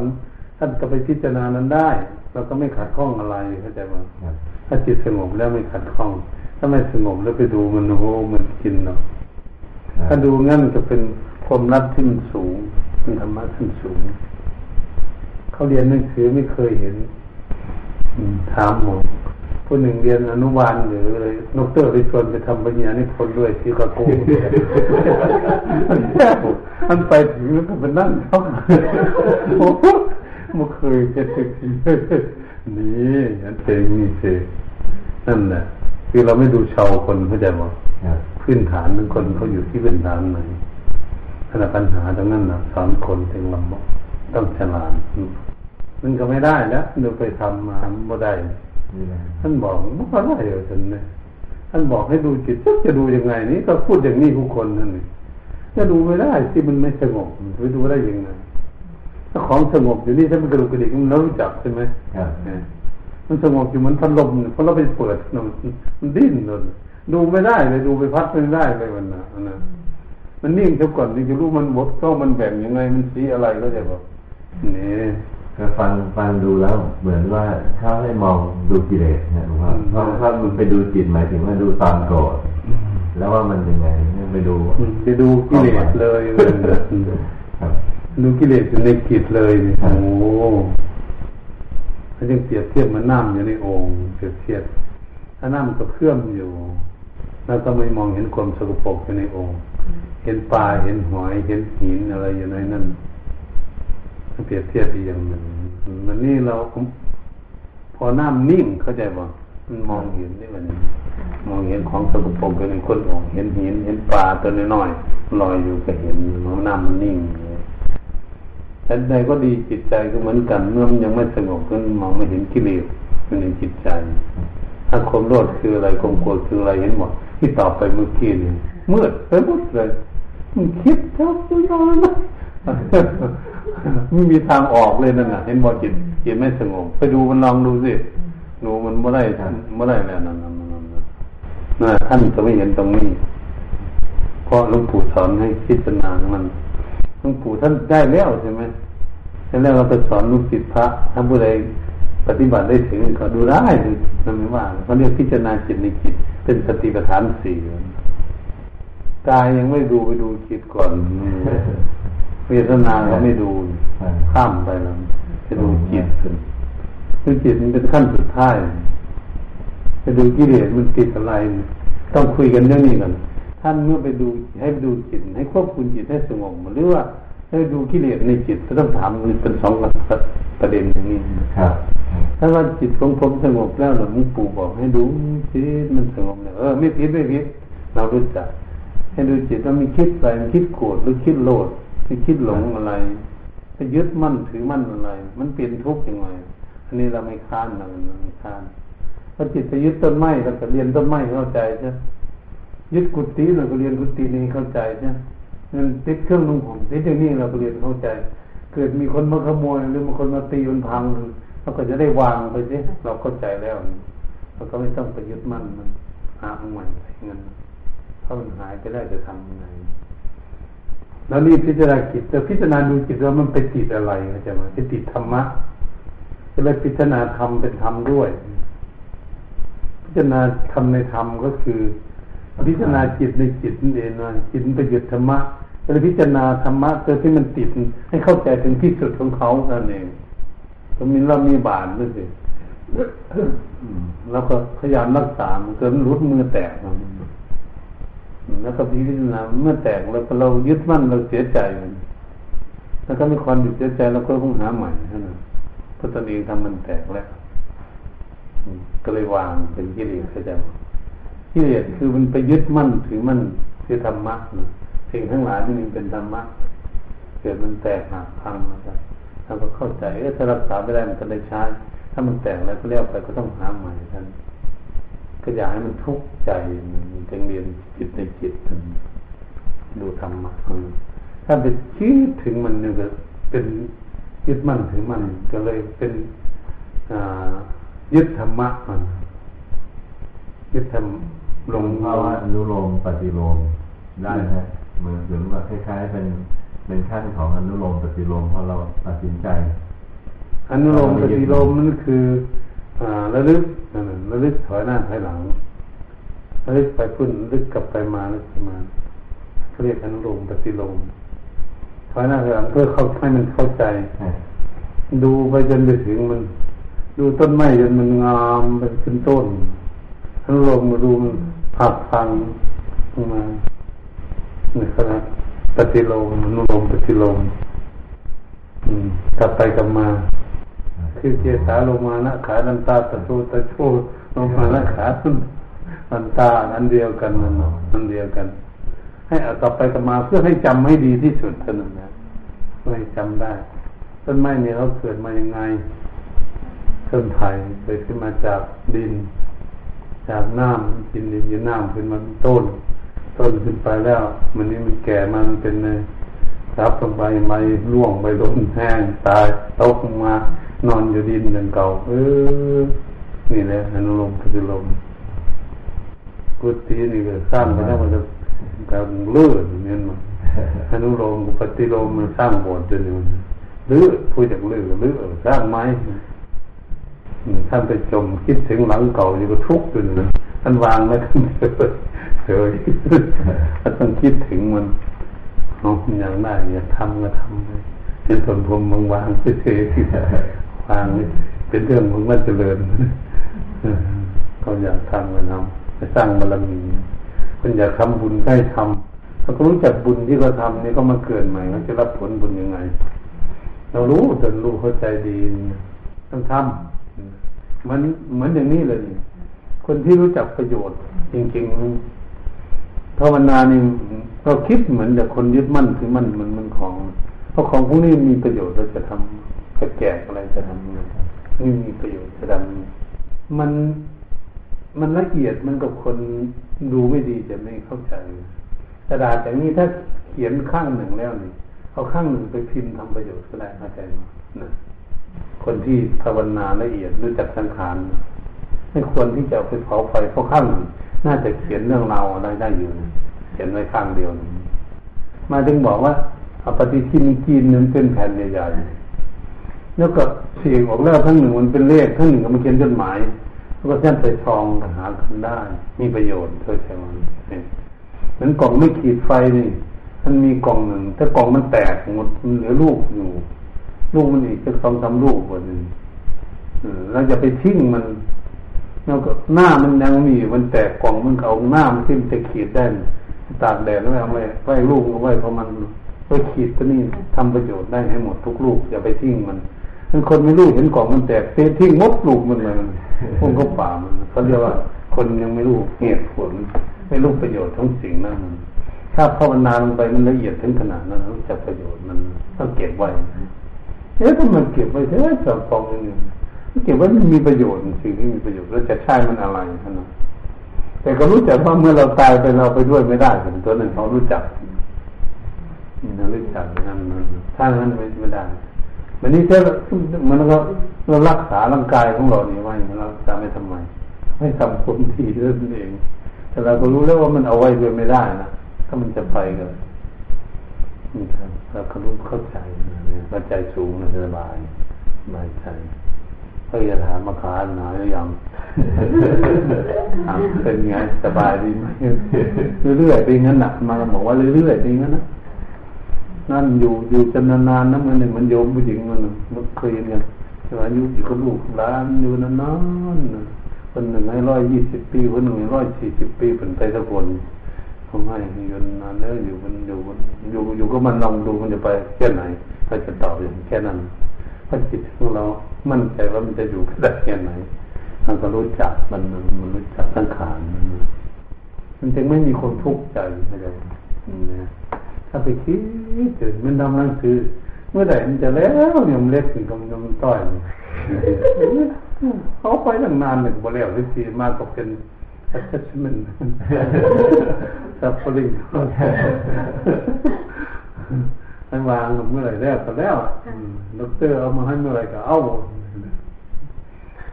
ท่านก็ไปพิจารณานั้นได้ เราก็ไม่ขัดข้องอะไรเข้าใจไหมถ้าจิตสงบแล้วไม่ขัดข้อง ถ้าไม่สงบแล้วไปดูมันโอ้มันกินเนาะถ้าดูงั้นจะเป็นความรักที่มันสูงเป็นธรรมะที่สูง เขาเรียนหนังสือไม่เคยเห็น ถามหมอผู้หนึ่งเรียนอนุบาลหรืออะไรนกเตอร์ไปชวนไปทำปัญญานิพนธ์ด้วยที่กระโกงมันไปถึงแล้วก็ไปนั่งท่องมันเคยเห็นทีนี่นั่นเองนี่เองนั่นแหละคือเราไม่ดูชาวคนเข้าใจมั้พื้นฐานของคนเขาอยู่ที่พื้นฐานไหนขณะปัญหาตรงนั้นนะสอนคนถึงลำบากต้องฉลาด มันก็ไม่ได้แล้วดูไปทำมาไม่ได้ท่านบอกว่าอะไรเออท่านเนี่ยท่านบอกให้ดูจิตจะดูยังไงนี่ก็พูดอย่างนี้ทุกคนนั่นเองจะดูไม่ได้ที่มันไม่สงบไปดูได้ยังไงถ้าของสงบอยู่นี่ถ้ามันกระดุกกระดิกมันรู้จักใช่ไหมมันสงบอยู่เหมือนพัดลมพอเราไปเปิดมันดิ้นเลยดูไม่ได้เลยดูไปพัดไม่ได้เลยมันนะนะมันนิ่งเท่าก่อนถึงจะรู้มันบดเข้ามันแบ่งยังไงมันสีอะไรก็จะบอกนี่ ก็ฟังฟังดูแล้วเหมือนว่าเขาให้มองดูกิเลสนะหลวงพ่อเพราะถ้ามันไปดูจิตหมายถึงว่าดูตอนโกรธแล้วว่ามันยังไงไปดูไปดูกิเลสเลยดูกิเลสอยู่ในจิตเลยโอ้ถ้ายังเปรียบเทียบมันน้ำอยู่ในโอ่งเปรียบเทียบถ้าน้ำก็เคลื่อนอยู่แล้วก็ไม่มองเห็นความสกปรกอยู่ในโอ่งเห็นปลาเห็นหอยเห็นหินอะไรอยู่ในนั้น เปรียบเทียบอย่างมันมันนี่เราพอน้ำนิ่งเข้าใจบ่มันมองเห็นได้แบบนี้มองเห็นของสกปรกอยู่ในคนองเห็นหินเห็นปลาตัวน้อยๆลอยอยู่ก็เห็นน้ำมันนิ่งฉันใดก็ดีจิตใจก็เหมือนกันเมื่อมันยังไม่สงบก็มองไม่เห็นกิเลสอยู่ในจิตใจ ถ้าความโลภคืออะไรความโกรธคืออะไรเห็นหมดที่ตอบไปเมื่อกี้นี่มืดไปหมดเลยมันคิดเท่าไหร่ ไม่มีทางออกเลยนั่นน่ะ เห็นบ่จิตจิตไม่สงบไปดูมันลองดูสิดูมันเมื่อไรเมื่อไรแล้วนั่นนั่นนั่นนั่นท่านจะไม่เห็นตรงนี้เพราะหลวงปู่สอนให้พิจารณามันหลวงปู่ท่านได้แล้วใช่ไหมแล้วเราไปสอนลูกศิษย์พระถ้าผู้ใดปฏิบัติได้ถึงก็ดูได้นั่นไม่ว่าเขาเรียกพิจารณาจิตในจิต เป็นสติปัฏฐานสี่กายยังไม่ดูไปดูจิตก่อน เวทนาก็ไม่ดูข้ามไปแล้วจะดูจิตดูจิตมันเป็นขั้นสุดท้ายจะดูกิเลสมันติดอะไร ต้องคุยกันเรื่องนี้กันท่านเมื่อไปดูให้ดูจิต ให้ควบคุมจิตให้สงบหรือว่าให้ดูกิเลสในจิตก็ต้องถามมันเป็นสองประเด็นอย่างนี้ครับถ้าว่าจิตของผมสงบแล้วหลวงปู่บอกให้ดูจิตมันสงบแล้วเออไม่ผิดไม่ผิดเรารู้จักให้ดูจิตว่ามีคิดอะไรมันคิดโกรธหรือคิดโลด ไปคิดหลงอะไรไปยึดมั่นถือมั่นอะไร มันเปลี่ยนทุกข์ยังไงอันนี้เราไม่ค้านเราไม่ค้านถ้าจิตไปยึดต้นไม้เราก็เรียนต้นไม้เข้าใจใช่ยึดกุฏิเราก็เรียนกุฏินี้เข้าใจใช่เงินติดเครื่องนุ่งห่มติดอย่างนี้เราก็เรียนเข้าใจ เกิดมีคนมาขโมยหรือมีคนมาตีมันพังเราก็จะได้วางไปสิเราเข้าใจแล้วเราก็ไม่ต้องไปยึดมั่นมันหาใหม่เงินถ้ามันหายไปได้จะทำยังไง แล้วรีบพิจารณาจิตแต่พิจารณาดูจิตว่ามันไปติดอะไรเข้าใจไหมไปติดธรรมะก็เลยพิจารณาธรรมเป็นธรรมด้วย พิจารณาธรรมในธรรมก็คือ พิจารณาจิตในจิตนั่นเองนะจิตไปยึดธรรมะก็เลยพิจารณาธรรมะเกิดที่มันติดให้เข้าใจถึงที่สุดของเขาเท่านั่นเองก็มีเรามีบานด้วยสิแล้วก็พยายามรักษามันเกิดรุดมือแตก แล้วก็พิจารณาเมื่อแตกแล้วเรายึดมั่นเราเสียใจมันแล้วก็มีความเสียใจเราก็ต้องหาใหม่เท่านั้นเพราะตนเองทำมันแตกแล้วก็เลยวางเป็นกิเลสเข้าใจกิเลสคือมันไปยึดมั่นถือมั่นคือธรรมะสิ่งทั้งหลายนี่มันเป็นธรรมะเกิดมันแตกหักพังนะครับเราก็เข้าใจเออถ้ารักษาไม่ได้มันก็ได้ใช้ถ้ามันแตกแล้วก็เลี้ยวไปก็ต้องหาใหม่ท่าน ก็อยากให้มันทุกข์ใจมันจึงเรียนจิตในจิตดูธรรมะถ้าไปคิดถึงมันเนี่ยก็เป็นยึดมั่นถึงมันก็เลยเป็นยึดธรรมะมันยึดธรรมลงภาวะอนุโลมปฏิโลมได้ไหมเหมือนหมือว่าคล้ายๆเป็นเป็นขั้นของอนุโลมปฏิโลมพอเราตัดสินใจ อนุโลมปฏิโลมนั่นคือ ระลึกระลึกถอยหน้าถอยหลังระลึกไปพุ่นระลึกกลับไปมาระลึกมาเขาเรียกอนุโลมปฏิโลมถอยหน้าถอยหลังเพื่อเข้าให้มันเข้าใจ ดูไปจนไปถึงมัน ดูต้นไม้จนมันงามไปขึ้นต้นอนุโลมมาดูมันผักพังมานี่ครับปฏิโลมอนุโลมปฏิโลมกลับไปกลับมา คือเจสาลงมานะขาลันตาตะโชตะโชลงมานะขาลันตาอันเดียวกันนั่นอันเดียวกัน ให้เอากลับไปกลับมาเพื่อให้จำให้ดีที่สุดเท่านั้นนะเพื่อให้จำได้ต้นไม้เนี่ยเขาเกิดมายังไงต้นไผ่เกิดขึ้นมาจากดิน จากน้ำกินดินยืนน้ำขึ้นมาต้น ต้นขึ้นไปแล้ว มันนี่มันแก่มันเป็นเลยรับลงไปไม่ร่วงไปโดนแห้งตายตกลงมา นอนอยู่ดินอย่างเก่า เออ นี่แหละอนุโลมคือลมกุฏินี่ก็สร้างไปแล้วมันจะการเลื่อนเนี่ยมันอนุโลมปฏิโลมมันสร้างโบสถ์จนอยู่หรือพูดจากเรื่องหรือสร้างไม้ท่านไปจมคิดถึงหลังเก่าอยู่ก็ทุกข์อยู่นะท่านวางแล้วท่านเฉยเฉยท่านต้องคิดถึงมันอาอย่างได้อย่าทำก็ทำไปเป็นตนพรมวางวางเฉย วางนี่เป็นเรื่องของมันเจริญก็อยากทำก็ทำไปสร้างบารมีคนอยากทำบุญให้ทำเขาก็รู้จักบุญที่เขาทำนี่ก็มาเกิดใหม่เขาจะรับผลบุญยังไง เรารู้จนรู้เข้าใจดีต้องทำมันเหมือนอย่างนี้เลย คนที่รู้จักประโยชน์ จริงๆภาวนานี่เราคิดเหมือนแต่คนยึดมั่นคือมั่นมันมันของ เพราะของพวกนี้มีประโยชน์เราจะทำ จะแจกอะไรจะทำไม่มีประโยชน์จะทำมันมันละเอียดมันกับคนดูไม่ดีจะไม่เข้าใจกระดาษอย่างนี้ถ้าเขียนข้างหนึ่งแล้วนี่เอาข้างหนึ่งไปพิมพ์ทำประโยชน์ก็ได้เข้าใจไหมนะคนที่ภาวนาละเอียดรู้จักสังขารไม่ควรที่จะไปเผาไฟเพราะข้างหนึ่งน่าจะเขียนเรื่องราวอะไรได้อยู่นะเขียนไว้ข้างเดียวนะมาจึงบอกว่าอปฏิทินจีนนั้นเป็นแผ่นใหญ่ๆ แล้วก็เสียงออกแล้วทั้งหนึ่งมันเป็นเลขทั้งหนึ่งก็มันเขียนจดหมาย แล้วก็เส้นใส่ทองหากันได้ มีประโยชน์เธอใช่ไหมเหมือนกล่องไม่ขีดไฟนี่มันมีกล่องหนึ่งถ้ากล่องมันแตกหมดมันเหลือลูกอยู่ ลูกมันอีกจะสองสาลูกคนหนึ่งเราจะไปทิ้งมันแล้วก็หน้ามันยังมีมันแตกกล่องมันเอาหน้ามันทิ้งจะขีดได้ตากแดดแล้วเอาไว้ไว้ลูกเอาไว้เพราะมันไว้ขีดตัวนี้ทำประโยชน์ได้ให้หมดทุกลูกอย่าไปทิ้งมัน ถ้าคนไม่รู้เห็นกล่องมันแตกเททิ้งมดลูกมันเลยพวกเขาป่ามันเขาเรียกว่า คนยังไม่รู้เหตุผล ไม่รู้ประโยชน์ของสิ่งนั้นถ้าภาวนาลงไปมันละเอียดถึงขนาดนั้นรู้จักประโยชน์มันต้องเก็บไว้เอ๊ะถ้ามันเก็บไว้เอ๊ะสอบฟองนึงเก็บไว้มันมีประโยชน์สิ่งที่มีประโยชน์แล้วจะใช้มันอะไรท่านนะแต่ก็รู้จักว่าเมื่อเราตายไปเราไปด้วยไม่ได้ถึงตัวหนึ่งเขารู้จักเรารู้จักนั้นถ้านั้นไม่ได้ วันนี้ถ้ามันก็เรารักษาร่างกายของเรานี่ไว้เราจะไม่ทำไม ไม่ทำคนที่เรื่องเอง แต่เราก็รู้แล้วว่ามันเอาไว้ด้วยไม่ได้นะถ้ามันจะไปก็นี่ครับเราก็รู้เข้าใจเข้าใจสูงนะสบายสบายใจเขาจะถามมาค้าหนาหรือยังถามเป็นไงสบายดีไหมเรื่อยๆเป็นงั้นหนักมาบอกว่าเรื่อยๆเป็นงั้นนะ นั่นอยู่อยู่จนนานๆนะมันหนึ่งมันโยมผู้หญิงมันมันเคยเนี่ยใช่ไหมอยู่อยู่กับลูกหลานอยู่นานๆคนหนึ่งให้ร้อยยี่สิบปีคนหนึ่งร้อยสี่สิบปีเป็นไปสักคนเขาให้อยู่นานแล้วอยู่มันอยู่อยู่อยู่ก็มันลองดูมันจะไปแค่ไหนเขาจะตอบอย่างแค่นั้นพระจิตของเรา มั่นใจว่ามันจะอยู่ได้แค่ไหนมันก็รู้จักมันมันรู้จักสังขารมันจึงไม่มีคนทุกข์ใจอะไรนะ ถ้าไปคิดถึงมันทำหนังสือ เมื่อไหร่มันจะแล้วเนี่ยมันเล็กถึงกำลังต้อยเขาไปตั้งนานหนึ่งบ่แล้วที่สีมากก็เป็น attachment สับปริงให้วางเมื่อไหร่แล้วก็แล้วดอกเตอร์เอามาให้เมื่อไหร่ก็เอา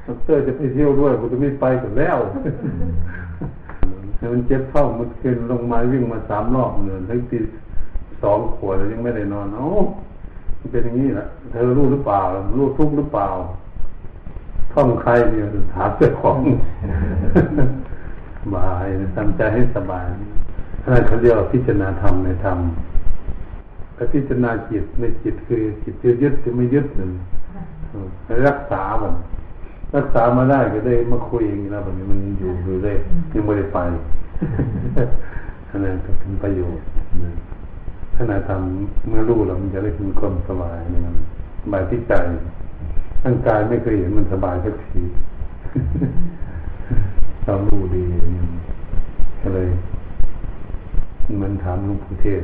ดอกเตอร์จะไปเที่ยวด้วยผมจะไม่ไปก็แล้วมันเจ็บเฝ้ามันขึ้นลงมาวิ่งมาสามรอบเนินทั้งตี สองขวดยังไม่ได้นอนโอ้มันเป็นอย่างนี้แหละเธอรู้หรือเปล่า รู้ทุกหรือเปล่าท่องใครเนี่ยถามเจ้าของบายทำใจให้สบายนั่นเขาเรียกว่าพิจารณาธรรมในธรรมแต่พิจารณาจิตในจิตคือจิตยึดคือไม่ยึดหนึ่งรักษาแบบรักษามาได้ก็ได้มาคุยอย่างนี้แล้วแบบนี้มันอยู่อยู่ได้ยังไม่ได้ไปนั่นก็เป็นประโยชน์ ณะทำเมื่อรู้แล้วมันจะได้มีความสบายนะครับสบายที่ใจร่างกายไม่เคยเห็นมันสบายสักทีเรารู้ดีก็เลยมันถามหลวงปู่เทศ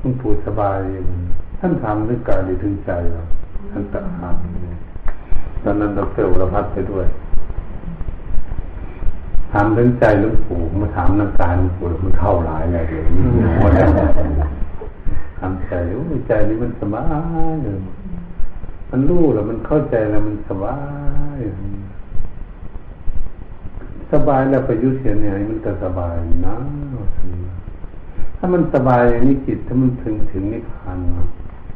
หลวงปู่สบายท่านถามเรื่องกายหรือถึงใจเราท่านตัดถามตอนนั้นดรวรพัฒน์ไปด้วย ถามเรื่องใจหลวงปู่มาถามน้ำตาหลวงปู่มันเข้าหลายไงเดี๋ยวนี้หมดแล้วทำใจโอ้ใจนี้มันสบายเลยมันรู้แล้วมันเข้าใจแล้วมันสบายสบายแล้วประยุทธ์เสียเนี่ยมันจะสบายนะถ้ามันสบายนี่จิตถ้ามันถึงถึงนิพพาน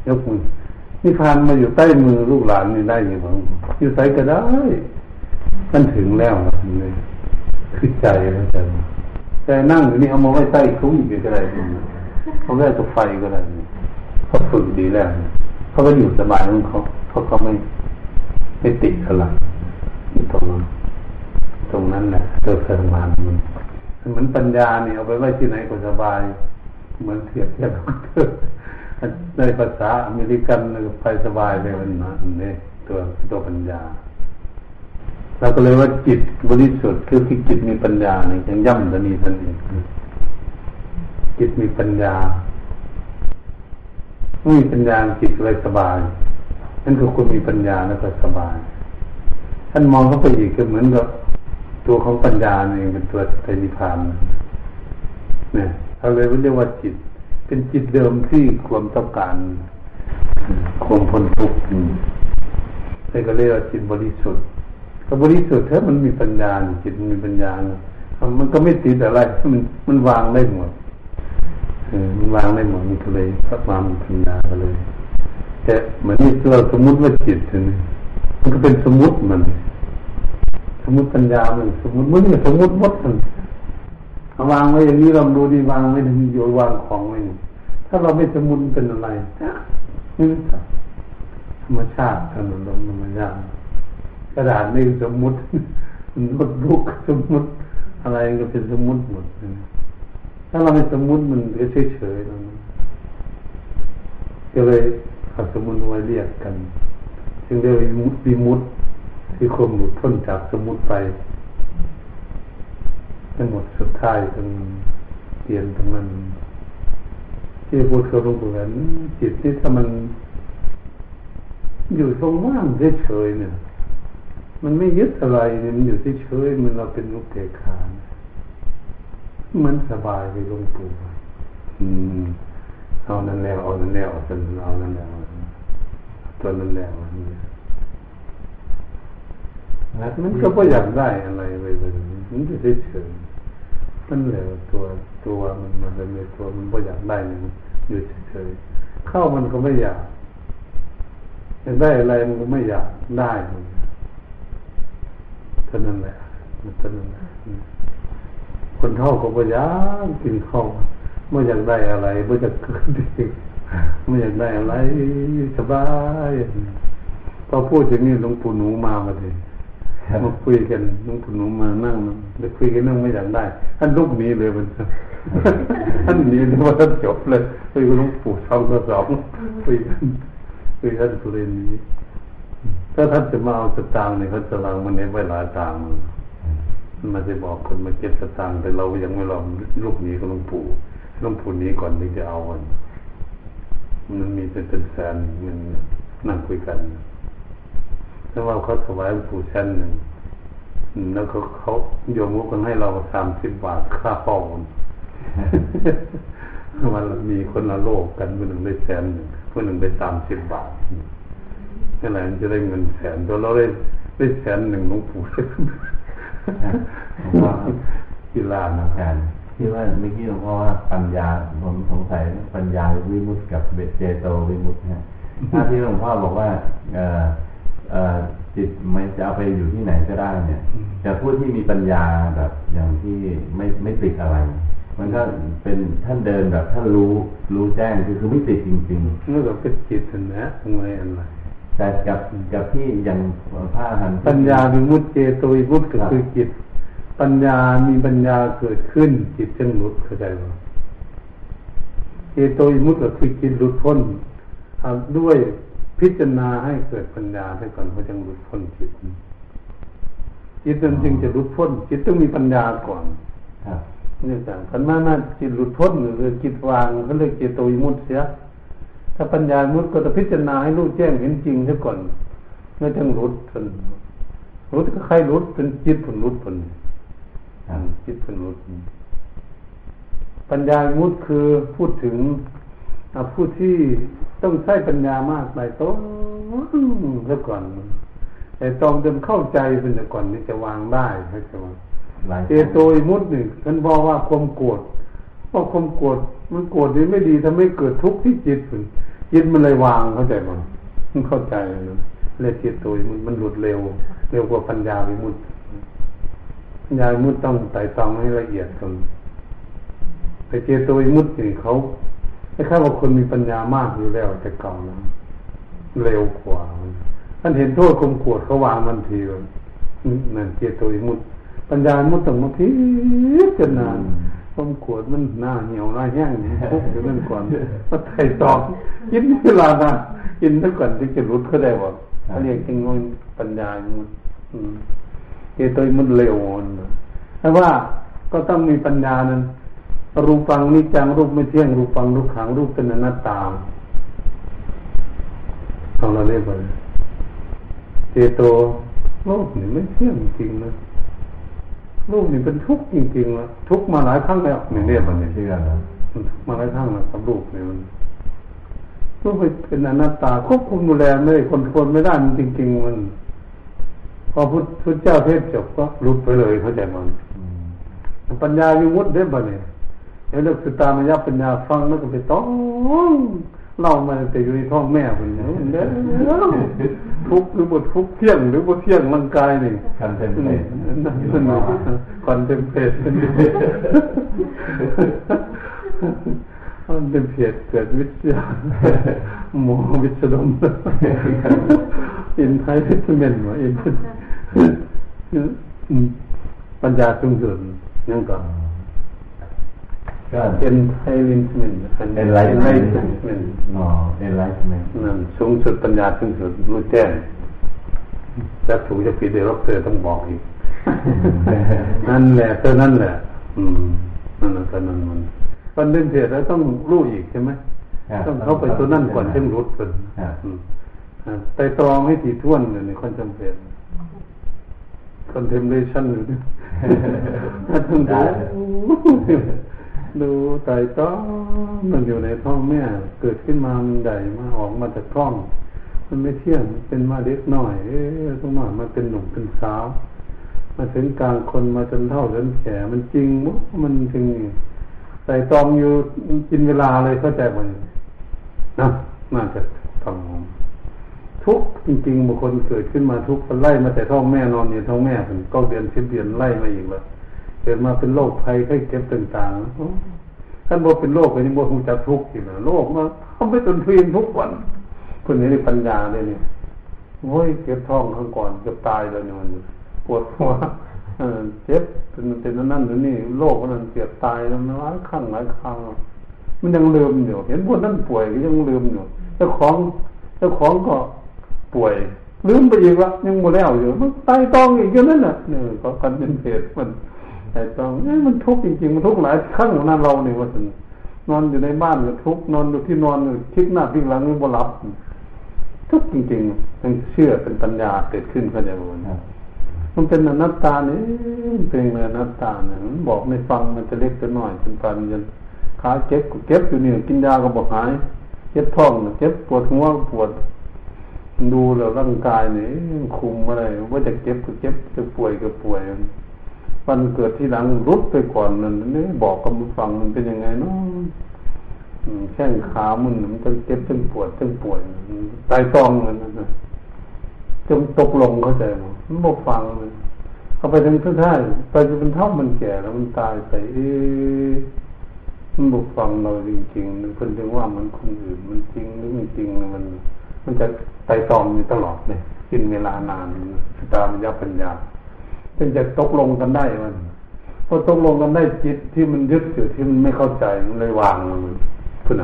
ยกมือนิพพานมาอยู่ใต้มือลูกหลานนี่ได้ยังไงอยู่ใส่ก็ได้ มันถึงแล้วเลย คือใจแล้วใจแต่นั่งอยู่นี่เอามาไว้ใต้คุ้มอยู่ก็ได้เขาได้ตัวไฟก็ได้เขาฝึกดีแล้วเขาก็อยู่สบายของเขาเขาเขาไม่ไม่ติดอะไรตรงนั้นตรงนั้นแหละเกิดเกิมันเหมือนปัญญาเนี่ยเอาไปไว้ที่ไหนก็สบาย เหมือนเทียบเทียบในภาษาอเมริกันไปสบายเลยมันนะนี่ตัวตัวปัญญา เราก็เลยว่าจิตบริสุทธิ์คือที่จิตมีปัญญาเนี่ยยังย่ำจะมีทันเองจิตมีปัญญาไม่มีปัญญาจิตเลยสบายนั่นคือคุณมีปัญญาแล้วก็สบาย ท่านมองเข้าไปอีกก็เหมือนกับตัวของปัญญาเองเป็นตัวไตรนิพานเนี่ยเขาเลยเรียกว่าจิต เป็นจิตเดิมที่ความต้องการความพ้นทุกข์นี่ก็เรียกว่าจิตบริสุทธิ์ ก็บริสุทธิ์เถอะมันมีปัญญาจิตมันมีปัญญามันก็ไม่ติดอะไรมันมันวางได้หมดมันวางได้หมดมันก็เลยพัฒนามปัญญาก็เลยแต่เหมือนที่เราสมมุติว่าจิตนี่มันก็เป็นสมมุติมัน สมมติปัญญามันสมมติมันสมมติมดมันวางไว้อย่างนี้เราดูดีวางไว้ถึงโยวางของไว้ถ้าเราไม่สมุนเป็นอะไรนี่ธรรมชาติถนนลมธรรมชาติ กระดาษนี่สมมุติโน้ตบุ๊กสมมุติ อะไรก็เป็นสมมุติหมดถ้าเราไม่สมมุติมันก็เฉยเฉยนะก็เลยเอาสมมุติไว้เรียกกันจึงเรียกวิมุตติที่คมหลุดพ้นจากสมุติไปทั้งหมดสุดท้ายตรงเปลี่ยนตรงนั้นที่พูดกับหลวงปู่นั้นจิตที่ถ้ามันอยู่ตรงว่างเฉยๆเนี่ย มันไม่ยึดอะไรเนี่ยมันอยู่เฉยๆมันเราเป็นลูกเกขานมันสบายไปลวงปู่อืมเอานั้นแล้วเอานั้นแล้วเอานั้นแล้วตัวนั้นแล้วนี่มันก็ไม่อยากได้อะไรเลยมันจะเฉยๆมันเหลือตัวตัวมันมันเลยตัวมันไม่อยากได้มันอยู่เฉยๆเข้ามันก็ไม่อยากอยากได้อะไรมันก็ไม่อยากได้มัน ท่านั้นแหละมันเท่านั้นแหละคนเท่าก็ไม่อยากกินข้าวไม่อยากได้อะไรไม่อยากเกิดดีไม่อยากได้อะไรสบายพอพูดอย่างนี้หลวงปู่หนูมามาเลยมาคุยกันน้องคุณนุมานั่งแล้วคุยกันนั่งไม่อยากได้ท่านลุกหนีเลยมันท่านหนีเลยว่าท่านจบเลยคุยกับหลวงปู่สองต่อสองคุยกันคุยท่านสุเรนนี้ ถ้าท่านจะมาเอาสตางค์เนี่ยเขาจะลังมันเน้นไว้หลายตังค์มันมาจะบอกคนมาเก็บสตางค์แต่เรายังไม่ลองลูกนี้กับลงปู่ลงปู่นี้ก่อนที่จะเอามันมันมีเป็นแสนมันนั่งคุยกันถ้าว่าเขาถวายปู่ชั้นหนึ่งแล้วเขาเขาโยมก็ให้เราสามสิบบาทค่าห้องมันมีคนละโลกกันคนหนึ่งได้แสนหนึ่งคนหนึ่งได้สามสิบบาท นี่แหละจะได้เงินแสนตัวเราได้ได้แสนหนึ่งหลวงปู่ว่ากีฬานะการที่ว่าเมื่อกี้หลวงพ่อว่าปัญญาผมสงสัยปัญญาวิมุตติกับเบเจโตวิมุตติฮะถ้าที่หลวงพ่อบอกว่าเอจิตมันจะเอาไปอยู่ที่ไหนก็ได้เนี่ย แต่ผู้ที่มีปัญญาแบบอย่างที่ไม่ไม่ติดอะไร มันก็เป็นท่านเดินแบบท่านรู้รู้แจ้งคือคือไม่ติดจริงๆนี่ก็เป็นจิตนะทำไมอะไร แต่กับกับที่ยังผ้าหันปัญญาวิมุตเจโตวิมุตก็คือจิต ปัญญามีปัญญาเกิดขึ้น จิตจึงหลุดเข้าใจไหมเจโตวิมุตก็คือจิตหลุดพ้นด้วยพิจารณาให้เกิดปัญญาให้ก่อนเขาจะหลุดพ้นจิตจิตนั้นจึงจะหลุดพ้น จิตต้องมีปัญญาก่อนนี่ต่างขันมาหน้าจิตหลุดพ้นหรือจิตวางเขาเรียกจิตโตยมุตเสีย ถ้าปัญญามุตก็จะพิจารณาให้รู้แจ้งเห็นจริงซะก่อนเมื่อจึงหลุดพ้นหลุดก็ใครหลุดเป็นจิตผลหลุดผลจิตผลหลุดปัญญามุตคือพูดถึงผู้ที่ต้องใช้ปัญญามากไปต้องแล้วก่อนแต่ตองจนเข้าใจเป็นแต่ก่อนนี่จะวางได้ใช่ไหมเจโตยมุดหนึ่งท่านบอกว่าความโกรธ ว่าความโกรธมันโกรธนี่ไม่ดีทำให้เกิดทุกข์ที่จิตจิตมันเลยวางเข้าใจมั้ยมันเข้าใจนะเลยจิตตัวมันมันหลุดเร็ว เร็วกว่าปัญญาวิมุตติปัญญาวิมุตติต้องไต่ตองให้ละเอียดก่อนแต่เจโตวิมุตตินี่เขาไม่ค่าว่าคนมีปัญญามากอยู่แล้วแต่เก่านะเร็วกว่าท่านเห็นโทษคมขวดเขาวางมันทีเลยนั่นเจโตวิมุตติปัญญามุตต้องมาพิจารณา คมขวดมันหน้าเหี่ยวหน้าแห้งทุกอยู่นั่นก่อนมาไถ่ตองยินเวลานะยินตั้งก่อนที่จะรุดเขาได้ว่าเขาเรียกจริงว่าปัญญามุตเจโตวิมุตเร็วนะแต่ว่าก็ต้องมีปัญญานั้น รูปังนิจังรูปไม่เที่ยงรูปังรูปขังรูปเป็นอนัตตาเอาเราเรียกว่าเจโตโลกนี่ไม่เที่ยงจริงนะ รูปนี่เป็นทุกข์จริงๆนะทุกข์มาหลายครั้งแล้วนี่เรียกมันเชื่อนะมาหลายครั้งแล้วกับรูปนี่มันรูปเป็นอนัตตาควบคุมดูแลไม่ได้คนทนไม่ได้มันจริง ๆ มัน พอพุทธเจ้าเทศจบก็รุดไปเลยเข้าใจมันปัญญาวิมุตติได้บ่เนี่ยเรื่องสุตามายปัญญาฟังแล้วก็ไปต้อง เล่ามาแต่อยู่ในท้องแม่คนนี้ทุกหรือบททุกเที่ยงหรือบทเที่ยงร่างกายนี่คันเต็มเพศนั่นเป็นคันเต็มเพศเป็นมันเป็นเพศเกิดวิทยาหมอวิศดมอินไทยพิทเมนว่าอินปัญญาสูงสุดยังก่อน ก็เป็นไฮลินเมนเอ็นไลท์เมนอ๋อเอ็นไลท์เมนนั่นสูงสุดปัญญาสูงสุดรู้แจ้งจะถูกจะผิดเดี๋ยวรเธอต้องบอกอีก นั่นแหละเท่านั้นแหละ อืมนั่นแหละก็นั่นมันวันเดินเสียแล้วต้องรู้อีกใช่ไหมต้องเข้าไปตัวนั่นก่อนจึงรู้เป็นไต่ตรองให้ถี่ถ้วนเลยในคนจำเป็นคอนเทมเพลชันหรือต้องดู ดูไตต้อมันอยู่ในท้องแม่ เกิดขึ้นมามันใหญ่มาออกมาจากท้อง มันไม่เที่ยงเป็นมาเล็กหน่อย เอ๊ะต้องหน่อยมาเป็นหนุ่มเป็นสาว มาถึงกลางคนมาจนเท่าจนแก่มันจริงมั้มันจริงไตตองอยู่กินเวลาเลยเข้าใจไหมนะน่าจะฟังทุกจริงๆบุคคลเกิดขึ้นมาทุกคนไล่มาแต่ท้องแม่นอนอยู่ท้องแม่เป็นก็เดือนสิบเดือนไล่มาอีกแล้ว เกิดมาเป็นโรคภัยไข้เจ็บต่างๆท่านบอกเป็นโรคอันนี้บอกคงจะทุกข์อยู่นะโรคมาทำไปจนเพียนทุกวันคนนี้นี่ปัญญาเลยเนี่ยโอ้ยเก็บท้องข้างก่อนเกือบตายเลยเนี่ยมันปวดหัวเจ็บเป็นเป็นนั่นหรือนี่โรคนั้นเสียตายแล้วหลายครั้งหลายครั้งมันยังลืมอยู่เห็นพวกนั้นป่วยก็ยังลืมอยู่เจ้าของเจ้าของก็ป่วย ลืมไปอีกละยังโมแล้วอยู่มันตายตองอีกอย่างนั้นน่ะเนี่ยก็กันเป็นเหตุมัน แต่ต้องมันทุกข์จริงๆมันทุกข์หลายครั้งของนั้นเราเนี่ยว่าถึงนอนอยู่ในบ้านก็ทุกข์นอนอยู่ที่นอนคิดหน้าพิงหลังไม่บ่หลับทุกข์จริงๆต้องเชื่อเป็นปัญญาเกิดขึ้นเข้าใจบ่มันเป็นอนัตตาเนี่ยเป็นอนัตตาเนี่ยบอกไม่ฟังมันจะเล็กจะน้อยเป็นปันยันขาเจ็บเจ็บอยู่นี่กินยาก็บอกหายเจ็บท้องเจ็บปวดหัวปวด ดูแล้วร่างกายเนี่ยคุมอะไรว่าจะเจ็บก็เจ็บจะป่วยก็ป่วย วันเกิดที่หลังรุดไปก่อนนั่นนี่บอกกับฟังมันเป็นยังไงเนาะแข้งขามันมันจะเจ็บจนปวดจนป่วยตายตองมันนะจนตกลงเข้าใจมั้ยมันบอกฟังเลยเอาไปถึงทุกท่ายไปจนเป็นเท่ามันแก่แล้วมันตายไปเอ๊มันบอกฟังเราจริงๆมันคนถึงว่ามันคนอื่นมันจริงหรือไม่จริงมัน มันจะไต่ตองอยู่ตลอดเลยกินเวลานานตามยับปัญญา จึงจะตกลงกันได้มันพอตกลงกันได้จิตที่มันยึดอยู่ที่มันไม่เข้าใจมันเลยวางมันเพื่อน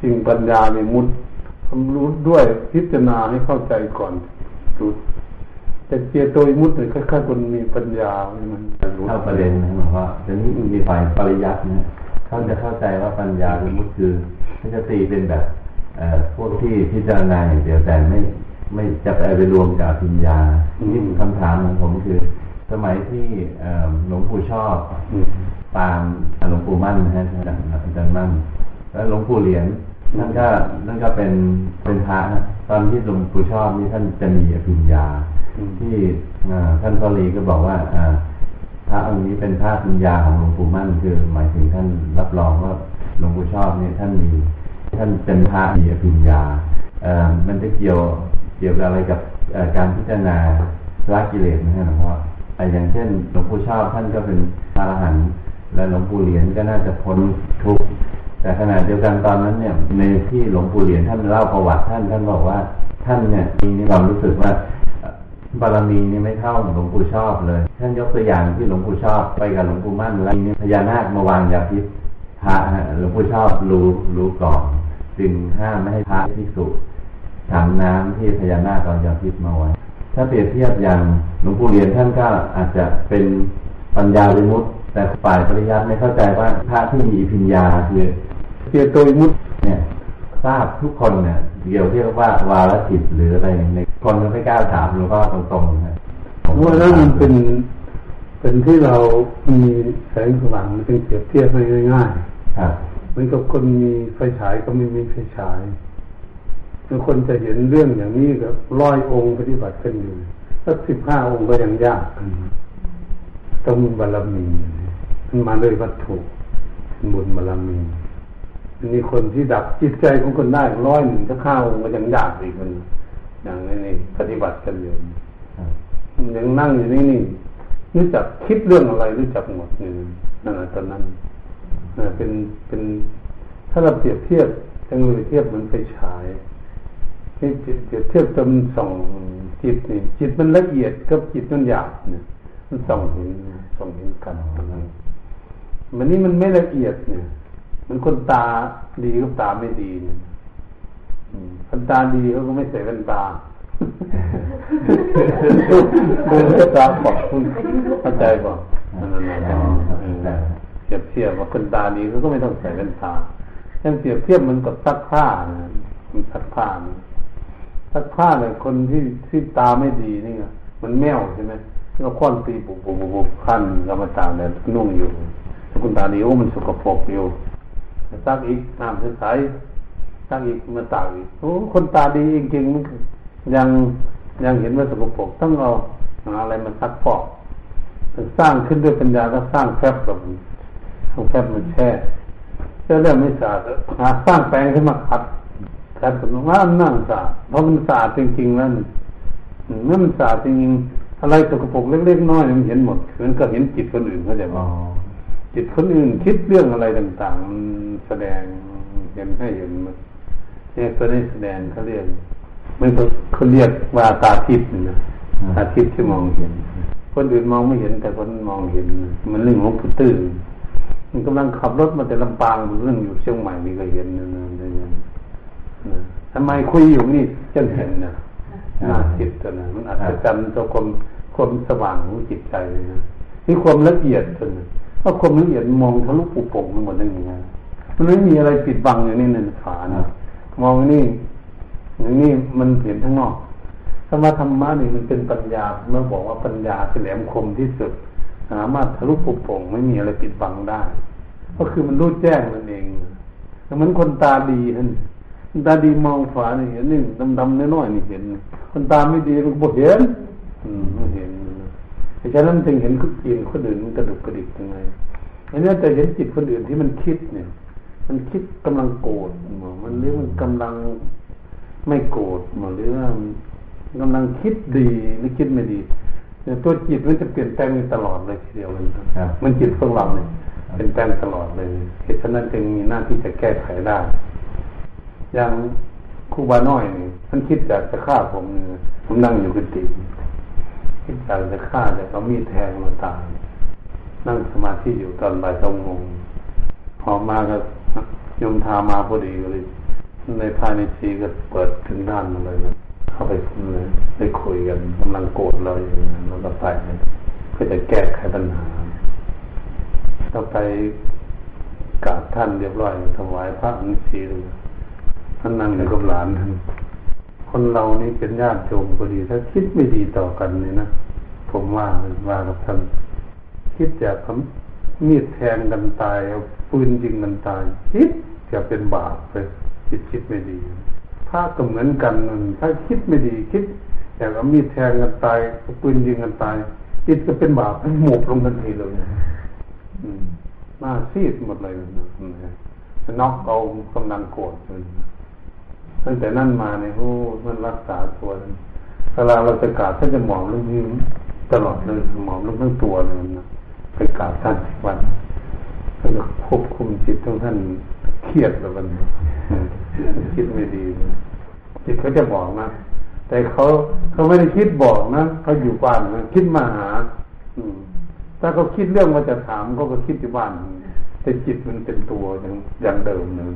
จริงปัญญาเนี่ยมุดความรู้ด้วยพิจารณาให้เข้าใจก่อนจุดแต่เจโตยมุดเนี่ยค่อยๆคนมีปัญญามันเข้าประเด็นนะหลวงพ่อทีนี้มีฝ่ายปริยัตินะเขาจะเข้าใจว่าปัญญาหรือมุดคือเขาจะตีเป็นแบบพวกที่พิจารณาอย่างเดียวแต่ไม่ไม่จะไปไปรวมกับปัญญาที่คำถามของผมคือ สมัยที่หลวงปู่ชอบตามหลวงปู่มั่นนะฮะอาจารย์มั่น แล้วหลวงปู่เหรียญท่านก็นั่นก็เป็นเป็นพระตอนที่หลวงปู่ชอบนี่ท่านจะมีอภิญญา ที่ท่านพลีก็บอกว่าพระองค์นี้เป็นพระปัญญาของหลวงปู่มั่นคือหมายถึงท่านรับรองว่าหลวงปู่ชอบเนี่ยท่านมีท่านเป็นพระมีปัญญาเอ่อมันจะเกี่ยวเกี่ยวกับอะไรกับการพิจารณาละกิเลสนะฮะหลวงพ่อ อย่างเช่นหลวงปู่ชอบท่านก็เป็นพระอรหันต์และหลวงปู่เหรียญก็น่าจะพ้นทุกข์แต่ขณะเดียวกันตอนนั้นเนี่ยในที่หลวงปู่เหรียญท่านเล่าประวัติท่านท่านบอกว่าท่านเนี่ยมีความรู้สึกว่าบารมีนี่ไม่เท่าหลวงปู่ชอบเลย ท่านยกตัวอย่างที่หลวงปู่ชอบไปกับหลวงปู่มั่นแล้วมีพญานาคมาวางยาพิษพระหลวงปู่ชอบรู้รู้ก่อนจึงห้ามไม่ให้พระที่สุถังน้ำที่พญานาคเอายาพิษมาไว้ ถ้าเปรียบเทียบอย่างหลวงปู่เรียนท่านก็อาจจะเป็นปัญญาวิมุตติแต่ฝ่ายปริยัติไม่เข้าใจว่าพระที่มีพิญญาคือเปียโตวิมุตเนี่ยทราบทุกคนเนี่ยเกี่ยวเรียกว่าวาลจิตหรืออะไรในคนไม่กล้าถามหลวงพ่อตรงๆนะว่าแล้วมันเป็นเป็นที่เรามีแสงสว่างมันเป็นเปรียบเทียบง่ายๆครับเหมือนกับคนมีไฟฉายก็ไม่มีไฟฉาย บางคนจะเห็นเรื่องอย่างนี้ก็ร้อยองค์ปฏิบัติกันอยู่สักสิบห้าองค์ก็ยังยากต้องบารมีมันมาด้วยวัตถุบุญบารมีมีคนที่ดับจิตใจของคนได้ร้อยหนึ่งถ้าข้าวมันยังยากอีกมันอย่างนี้ปฏิบัติกันอยู่ยังนั่งอยู่นี่นี่รู้จักคิดเรื่องอะไรรู้จักหมดนี่นั่นตอนนั้นเป็นเป็นถ้าเราเปรียบเทียบเทคโนโลยีเทียบเหมันไปฉาย ให้เปรียบเทียบจนส่องจิตนี่จิตมันละเอียดกับจิตมันหยาบเนี่ยมันส่องเห็นส่องเห็นกันมันนี่มันไม่ละเอียดเนี่ย มันคนตาดีกับตาไม่ดีเนี่ยคนตาดีเขาก็ไม่ใส่แว่นตาเดินก็ตาปอกคุณเข้าใจป่ะนั่นนั่นเปรียบเทียบว่าคนตาดีเขาก็ไม่ต้องใส่แว่นตายังเปรียบเทียบมันกับซักผ้านะมันซักผ้า ซักผ้าเนี่ยคนที่ที่ตาไม่ดีนี่มันแมวใช่ไหมก็ค้อนตีบุบบุบบุบขั้นกรรมตาเนี่ยนุ่งอยู่ถ้าคุณตาดีโอ้มันสกปรกอยู่ซักอีกน้ำใสซักอีกมาตากอีกโอ้คนตาดีจริงๆมันยังยังเห็นว่าสกปรกต้องเอาอะไรมาซักฟอกสร้างขึ้นด้วยปัญญาก็สร้างแฟบแบบเอาแฟบมันแช่เจ้าเรื่องไม่สะอาดหาสร้างแปลงขึ้นมาขัด ขัดสมมติว่านั่งสะอาดเพราะมันสะอาดจริงๆแล้วเมื่อมันสะอาดจริงๆอะไรสกปรกเล็กๆน้อยมันเห็นหมดมันก็เห็นจิตคนอื่นเขาจะบอกจิตคนอื่นคิดเรื่องอะไรต่างๆมันแสดงเห็นให้เห็นมันเนี่ยตัวนี้แสดงเขาเรียกมันก็เขาเรียกว่าตาทิพย์นะตาทิพย์ที่มองเห็น คนอื่นมองไม่เห็นแต่คนมองเห็น มันเรื่องของผู้ตื่นมันกำลังขับรถมาแต่ลำปางเรื่องอยู่เชียงใหม่มีก็เห็นนะนะ ทำไมคุยอยู่นี่จนเห็นนะน่าจิตตัวนะมันอัศจรรย์ตัวความความสว่างของจิตใจเลยนะนี่ความละเอียดตัวนะถ้าความละเอียดมองทะลุปุโป่งมันหมดได้ยังไงมันไม่มีอะไรปิดบังอย่างนี้ในขานะมองนี่อย่างนี้มันเห็นทั้งนอกธรรมะธรรมะนี่มันเป็นปัญญาเมื่อบอกว่าปัญญาแหลมคมที่สุดสามารถทะลุปุโป่งไม่มีอะไรปิดบังได้ ก็คือมันรู้แจ้งมันเองเหมือนคนตาดีท่าน ตาดีมองฝานี่เห็นนี่ดำๆน้อยๆนี่เห็นคนตาไม่ดีมันก็เห็นอืมไม่เห็นฉะนั้นจึงเห็นคนอื่นคนอื่นมันกระดุกกระดิกยังไงอันนี้แต่เห็นจิตคนอื่นที่มันคิดเนี่ย มันคิดกำลังโกรธมันเรียกมันกำลังไม่โกรธหรือว่ากำลังคิดดีหรือคิดไม่ดีตัวจิตมันจะเปลี่ยนแปลงตลอดเลยทีเดียวเลยมันจิตของเราเนี่ยเป็นแปลงตลอดเลยเหตุฉะนั้นจึงมีหน้าที่จะแก้ไขได้ อย่างครูบาน้อยนี่ท่านคิดอยากจะฆ่าผมผมนั่งอยู่กุฏิคิดอยากจะฆ่าแต่เขามีแทงมาตายนั่งสมาธิอยู่ตอนบ่ายสองโมงพอมาก็ยมทามาพอดีเลย ในภายในชีก็เปิดถึงด้านมาเลยนะเข้าไปเลยได้คุยกันกำลังโกรธเราอยู่แล้วก็ไปเพื่อจะแก้ไขปัญหาเราไปกราบท่านเรียบร้อยถวายพระอินทรีย์ ท่านนั่งอยู่กับหลานท่านคนเรานี่เป็นญาติโยมก็ดี ถ้าคิดไม่ดีต่อกันเลยนะผมว่าว่ากับท่านคิดจะทำมีดแทงกันตายเอาปืนยิงกันตาย คิดจะเป็นบาปไปคิดคิดไม่ดีถ้าก็เหมือนกันถ้าคิดไม่ดี คิดอยากเอามีดแทงกันตายเอาปืนยิงกันตายจิตก็เป็นบาปหมบลงทันทีเลยหน้าซีดหมดเลยนะน็อกเอากำลังโกรธเลย ตั้งแต่นั่นมาเนี่ยโอ้มันรักษาตัวเวลาเราจะกราบท่านจะหมอบลงที่ตลอดเลยหมอบลงทั้งตัวเลยนะไปกราบท่านวันท่านจะควบคุมจิตของท่านเครียดแล้วมันคิดไม่ดีจิตเขาจะบอกนะแต่เขาเขาไม่ได้คิดบอกนะเขาอยู่บ้านนะคิดมาหา อืมถ้าเขาคิดเรื่องว่าจะถามเขาก็คิดที่บ้านแต่จิตมันเป็นตัวอย่างอย่างเดิมเลย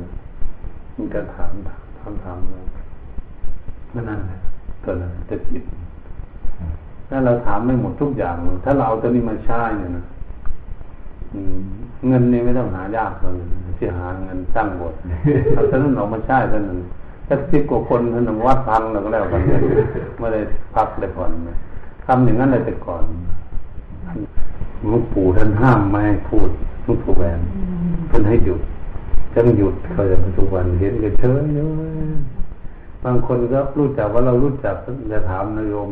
มันจะถามถาม คำถามเลยนั่นแหละตัวนั้นจะจิตถ้าเราถามไม่หมดทุกอย่างถ้าเราเอาตัวนี้มาใช้เนี่ยนะเงินนี่ไม่ต้องหายากเลยที่หาเงินสร้างบทเอาท่านั้นออกมาใช้ท่านั้นถ้าสิบกว่าคนท่านวัดพังแล้วก็แล้วกันไม่ได้พักเลยก่อนทำอย่างนั้นเลยแต่ก่อนหลวงปู่ท่านห้ามไม่ให้พูดหลวงปู่แหวนท่านให้หยุด จังหยุดเขาจะทุกวันเห็นกันเฉยเยอะบางคนก็รู้จักว่าเรารู้จักจะถามนายโยม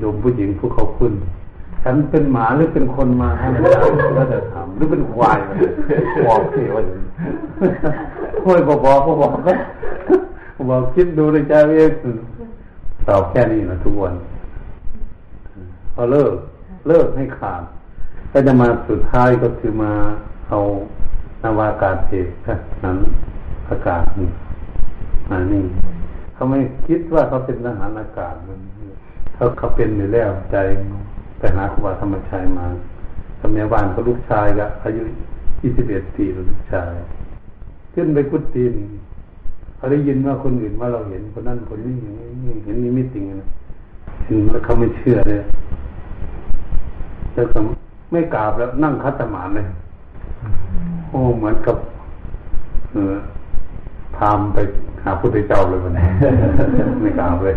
โยมผู้หญิงผู้เขาคุณฉันเป็นหมาหรือเป็นคนมาให้อาจารย์ก็จะถามหรือเป็นควายบอกสิว่าค่อยบอกบอกบอกก็บอกคิดดูในใจเองตอบแค่นี้นะทุกวันพอเลิกเลิกให้ขาดก็จะมาสุดท้ายก็คือมาเอา นาวากาศเอกนั้นอากาศนี่มานี่เขาไม่คิดว่าเขาเป็นทหารอากาศมันเขาเขาเป็นอยู่แล้วใจไปหาครูบาธรรมชัยมาสมัยบ้านก็ลูกชายก็อายุยี่สิบเอ็ดปีลูกชาย ขึ้นไปกุฏินเขาได้ยินว่าคนอื่นว่าเราเห็นคนนั้นคนนี้อย่างนี้เห็นนิมิตจริงนะถึงแล้วเขาไม่เชื่อเลยแล้วก็ไม่กราบแล้วนั่งคัตมานเลย โอ้เหมือนกับเออพามไปหาพุทธเจ้าเลยมันไม่กราบเลย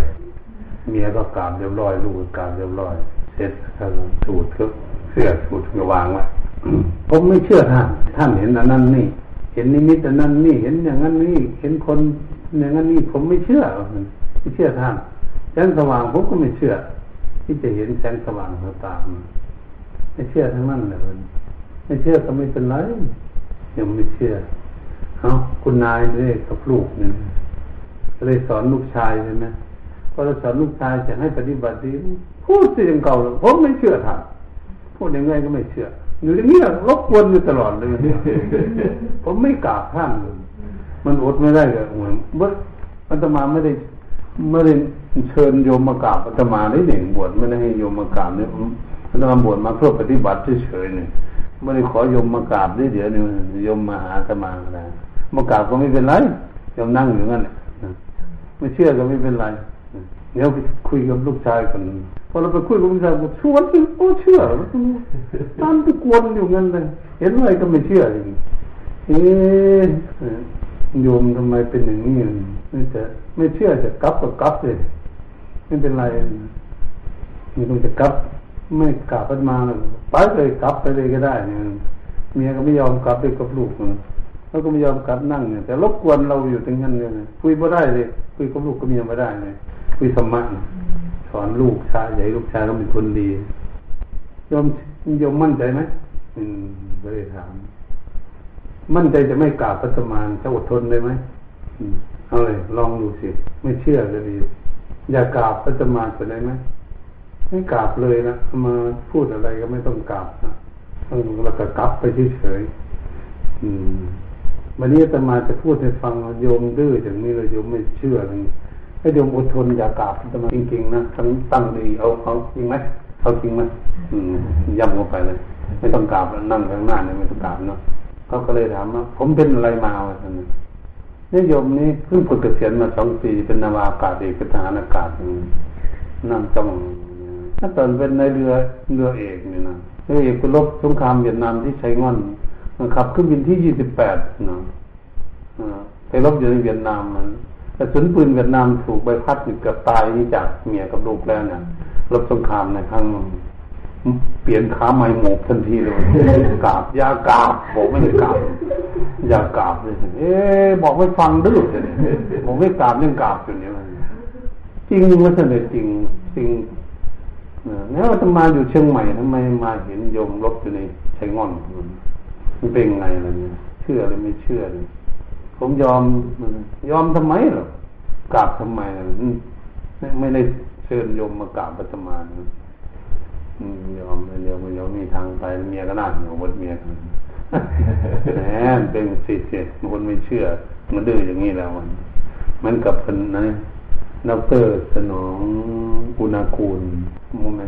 เมียก็กราบเรียบร้อยลูกกราบเรียบร้อย เสร็จท่านสูตรก็เสื้อสูตรก็วางไว้ผมไม่เชื่อท่านท่านเห็นอันนั้นนี่ เห็นนิมิตอันนั้นนี่เห็นอย่างนั้นนี่เห็นคนอย่างนั้นนี่ผมไม่เชื่อไม่เชื่อท่านแสงสว่างผมก็ไม่เชื่อ ที่จะเห็นแสงสว่างตามไม่เชื่อทั้งนั้นเลย ไม่เชื่อก็ไม่เป็นไรยังไม่เชื่อเอาคุณนายเลยกับลูกเนี่ยเลยสอนลูกชายใช่ไหมพอเราสอนลูกชายจะให้ปฏิบัติดีพูดสิอย่างเก่าเลยผมไม่เชื่อท่านพูดยังไงก็ไม่เชื่อ อยู่อย่างนี้รบกวนอยู่ตลอดเลย ผมไม่กราบท่านเลยมันอดไม่ได้เลยเหมือนว่าอาตมาไม่ได้ไม่ได้เชิญโยมมากราบอาตมาได้หนึ่งบวชไม่ได้ให้โยมมากราบเนี่ยอาตมาบวชมาเพื่อปฏิบัติเฉยๆเนี่ย ไม่ได้ขอยมมากราบด้เดี๋ยวนี่โยมมาหาตมาอะไรมากราบก็ไม่เป็นไรยมนั่งอยู่งั้นไม่เชื่อก็ไม่เป็นไรเดี๋ยวไปคุยกับลูกชายกันพอเราไปคุยกับลูกชายบอกชวนสิโอ้เชื่อตามไปกวนอยู่งั้นเลยเห็นอะไรก็ไม่เชื่ออย่างนี้เอ๊โยมทำไมเป็นอย่างนี้ไม่จะไม่เชื่อจะกลับก็กลับเลยไม่เป็นไรมีต้องจะกลับ ไม่กลับมาไปเลยกลับไปเลยก็ได้เนี่ยเมียก็ไม่ยอมกลับไปกับลูกแล้วก็ไม่ยอมกลับนั่งเนี่ยแต่รบกวนเราอยู่ตรงนั้นเนี่ยคุยไม่ได้เลยคุยกับลูกก็เมียไม่ได้เลยคุยธรรมะสอนลูกชายใหญ่ลูกชายต้องเป็นคนดียอมยอมมั่นใจไหมอืมก็เลยถาม มั่นใจจะไม่กราบปัตมานจะอดทนได้ไหมเอาเลยลองดูสิ ไม่เชื่อก็ดี อย่ากราบปัตมานไปได้ไหม ไม่กราบเลยนะมาพูดอะไรก็ไม่ต้องกราบนะต้องแล้วก็กลับไปเฉยๆวันนี้ตมาจะพูดให้ฟังโยมดื้ออย่างนี้เลยโยมไม่เชื่ออะไรให้โยมอดทนอย่ากราบตมาจริงๆนะทั้งตั้งดีเอาเขาจริงไหมเขาจริงไหมย่ำเข้าไปเลย ไม่ต้องกราบนั่งข้างหน้าเนี่ยไม่ต้องกราบเนาะเขาก็เลยถามว่าผมเป็นอะไรมาวะท่านนี่โยมนี่เพิ่งฝึกเกษียณมาสองปีเป็นนาวาอากาศเอกเป็นทหารอากาศนั่งจ้อง ถ้าตอนเป็นในเรือเรือเอกเนี่ยนะเรือเอกไปรบสงครามเวียดนามที่ไชงอนขับเครื่องบินที่ยี่สิบแปดนะไปรบอยู่ในเวียดนามมันแต่สุนปืนเวียดนามถูกใบพัดเกือบตายนี่จากเมียกับลูกแล้วเนี่ยรบสงครามในครั้งเปลี่ยนขาใหม่หมกทันทีเลยกราบยากราบบอกไม่ได้กราบยากราบเลยเอ๊บอกไม่ฟังดื้อเลยบอกไม่กราบเรื่องกราบอยู่เนี่ยจริงมันเสนอจริงจริง แล้วจะมาอยู่เชียงใหม่ทำไมมาเห็นโยมลบอยู่ในชายง่อนมันเป็นไงอะไรเนี่ย เชื่อหรือไม่เชื่อเลยผมยอมยอมทำไมหรอกราบทำไมไม่ไม่ได้เชิญโยมมากราบปัตมานยอมเดียวมันยอมมีทางไปเมียก็น่าหนียวบดเมียกันแหมเป็นสิเสียคนไม่เชื่อ มันดื้ออย่างนี้แล้วมันมันกับคนนะ ดรสนองอุณากูลมุมไหม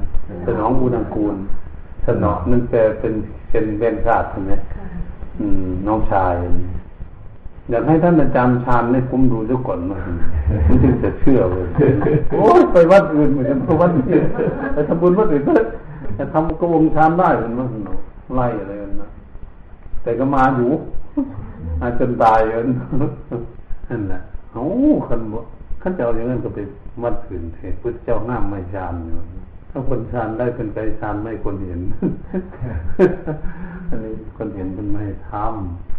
สนองอุณากูล สนองนั่นแปลเป็นเป็นเบนชาติใช่ไหมน้องชาย อยากให้ท่านอาจารย์ชาญให้ผมดูเจ้าก่อนมามันจึงจะเชื่อเลยโอ้ยไปวัดอื่นเหมือนกันวัดนี้ไปทำบุญวัดอื่นก็จะทำกระวงชานได้เหมือนมันไล่อะไรกันนะแต่ก็มาอยู่อาจนตายกันนั่นแหละโอ้ขันบ่ ขันเจ้าอย่างนั้นก็ไปวัดอื่นเถอะพุทธเจ้าหน้าไม่ชานอยู่ถ้าคนชานได้เป็นไปชานไม่คนเห็น อันนี้คนเห็นเป็นไม่ท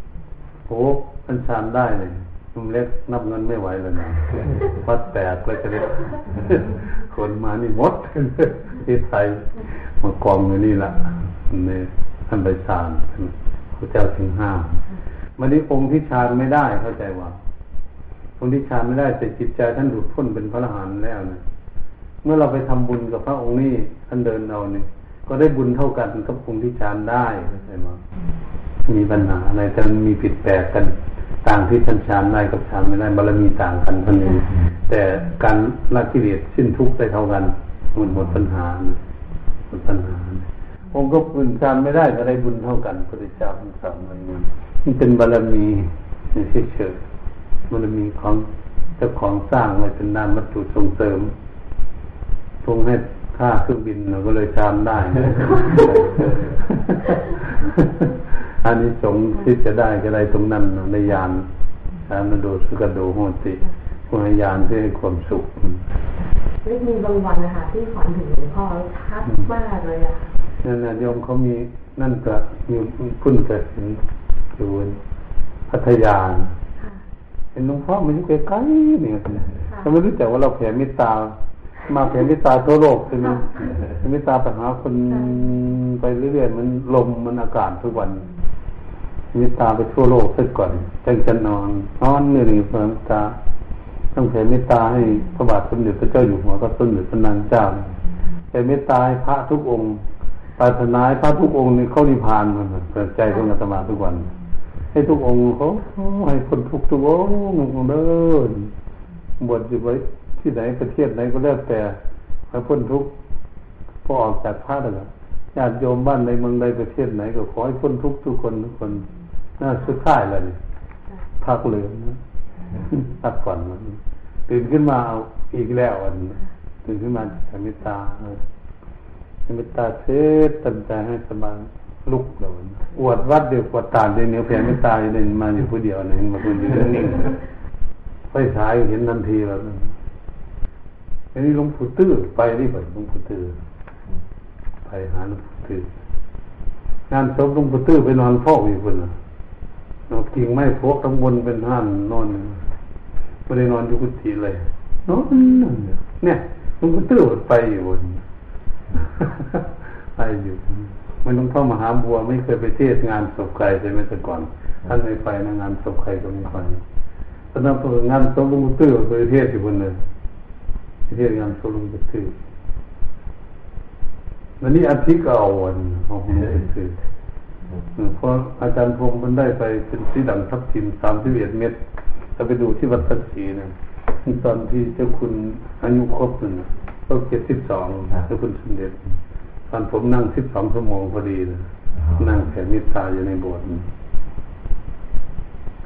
ำโอ้ท่านชานได้เลยนุ่มเล็กนับเงินไม่ไหวเลยนะวัดแตกเลยจะเล็กคนมานี่มดที่ไทยมากองอยู่นี่ละนี่ท่านไปชานพระเจ้าถึงห้ามมันนี้องค์ที่ชานไม่ได้เข้าใจว่า องค์ที่ชานไม่ได้แต่จิตใจท่านหลุดพ้นเป็นพระอรหันต์แล้วนะเมื่อเราไปทำบุญกับพระองค์นี้ท่านเดินเราเนี่ย ก็ได้บุญเท่ากันกับองค์ที่ชานได้เข้าใจไหมมีปัญหาอะไรแต่มีผิดแปลกกันต่างที่ท่านชานได้กับชานไม่ได้บารมีต่างกันท่านเองแต่การละกิเลสสิ้นทุกข์ได้เท่ากันหมดหมดปัญหาหมดปัญหาองค์ก็บุญชานไม่ได้ก็ได้บุญเท่ากันพระเจ้าทั้งสามมันมันเป็นบารมีเฉยๆ บารมีของเจ้าของสร้างไว้เป็นนามวัตถุส่งเสริมทรงให้ค่าเครื่องบินเราก็เลยชานได้อันนี้สงที่จะได้ก็ได้ตรงนั้นในยานสามโดสุกโดโหติพวกยานที่ให้ความสุขไม่มีบางวันนะคะที่ฝันถึงหลวงพ่อชัดมากเลยอะนั่นนะโยมเขามีนั่นก็มีพุ่นเกิดอยู่พัทยา เห็นหลวงพ่อมันอยู่ใกล้ๆเนี่ยเขาไม่รู้จักว่าเราแผ่เมตตา มาแผ่เมตตาทั่วโลกใช่ไหมเมตตาไปหาคนไปเรื่อยๆมันลมมันอากาศทุกวันเมตตาไปทั่วโลกสักก่อนจึงจะนอนนอนเหนื่อยเพื่อเมตตาต้องแผ่เมตตาให้พระบาทสมเด็จพระเจ้าอยู่หัวก็สมเด็จพระนางเจ้าแผ่เมตตาให้พระทุกองค์ปรารถนาให้พระทุกองค์นี่เข้านิพพานมันเปิดใจของอาตมาทุกวัน ให้ทุกองค์เขาให้คนทุกทุกองค์เดินบวชอยู่ไว้ที่ไหนประเทศไหนก็แล้วแต่ให้พ้นทุกข์พอออกจากพระแล้วญาติโยมบ้านในเมืองใดประเทศไหนก็ขอให้พ้นทุกทุกคนทุกคนน่าสุดท้ายเลยพักเลยนะพักก่อนมันตื่นขึ้นมาเอาอีกแล้ววันตื่นขึ้นมาทำมิตามิตาเทศตั้งใจให้สบาย ลุกเลยอวดวัดเดียวกวดตาเดียวเนียวแผ่มิตายเดินมาอยู่ผู้เดียวนี่มาคนเดียวนิ่งไฟฉายเห็นทันทีแล้วอันนี้หลวงปู่ตื้อไปนี่ไปหลวงปู่ตื้อไปหาหลวงปู่ตื้องานศพหลวงปู่ตื้อไปนอนเฝ้าอยู่คนละนอนกิ่งไม้พวกข้งบนเป็นห้านนอนไม่ได้นอนอยู่กุฏิเลยนอนเนี่ยหลวงปู่ตื้อไปอยู่บนไปอยู่ มันต้องเข้ามาหาบัว ไม่เคยไปเทศงานศพใครใช่ไหมแต่ก่อนท่านไม่ไปนะงานศพใครก็ไม่ไปตอนนั้นงานศพลวงตื้อไปเทศอยู่บนเลยเรียกงานโซลุงจะถือวันนี้อาทิตย์ก็เอาวันเอาไม่ได้อเพราะอาจารย์พงศ์มันได้ไปเป็นสีดังทับทิมสามสิบเอ็ดเมตรถ้าไปดูที่วัดสัศรีนะตอนที่เจ้าคุณอายุครบหนึ่งก็เจ็ดสิบสองเจ้าคุณสมเด็จ ตอนผมนั่งสิบสองชั่วโมงพอดีเลยนั่งแผ่มิตาอยู่ในโบสถ์เ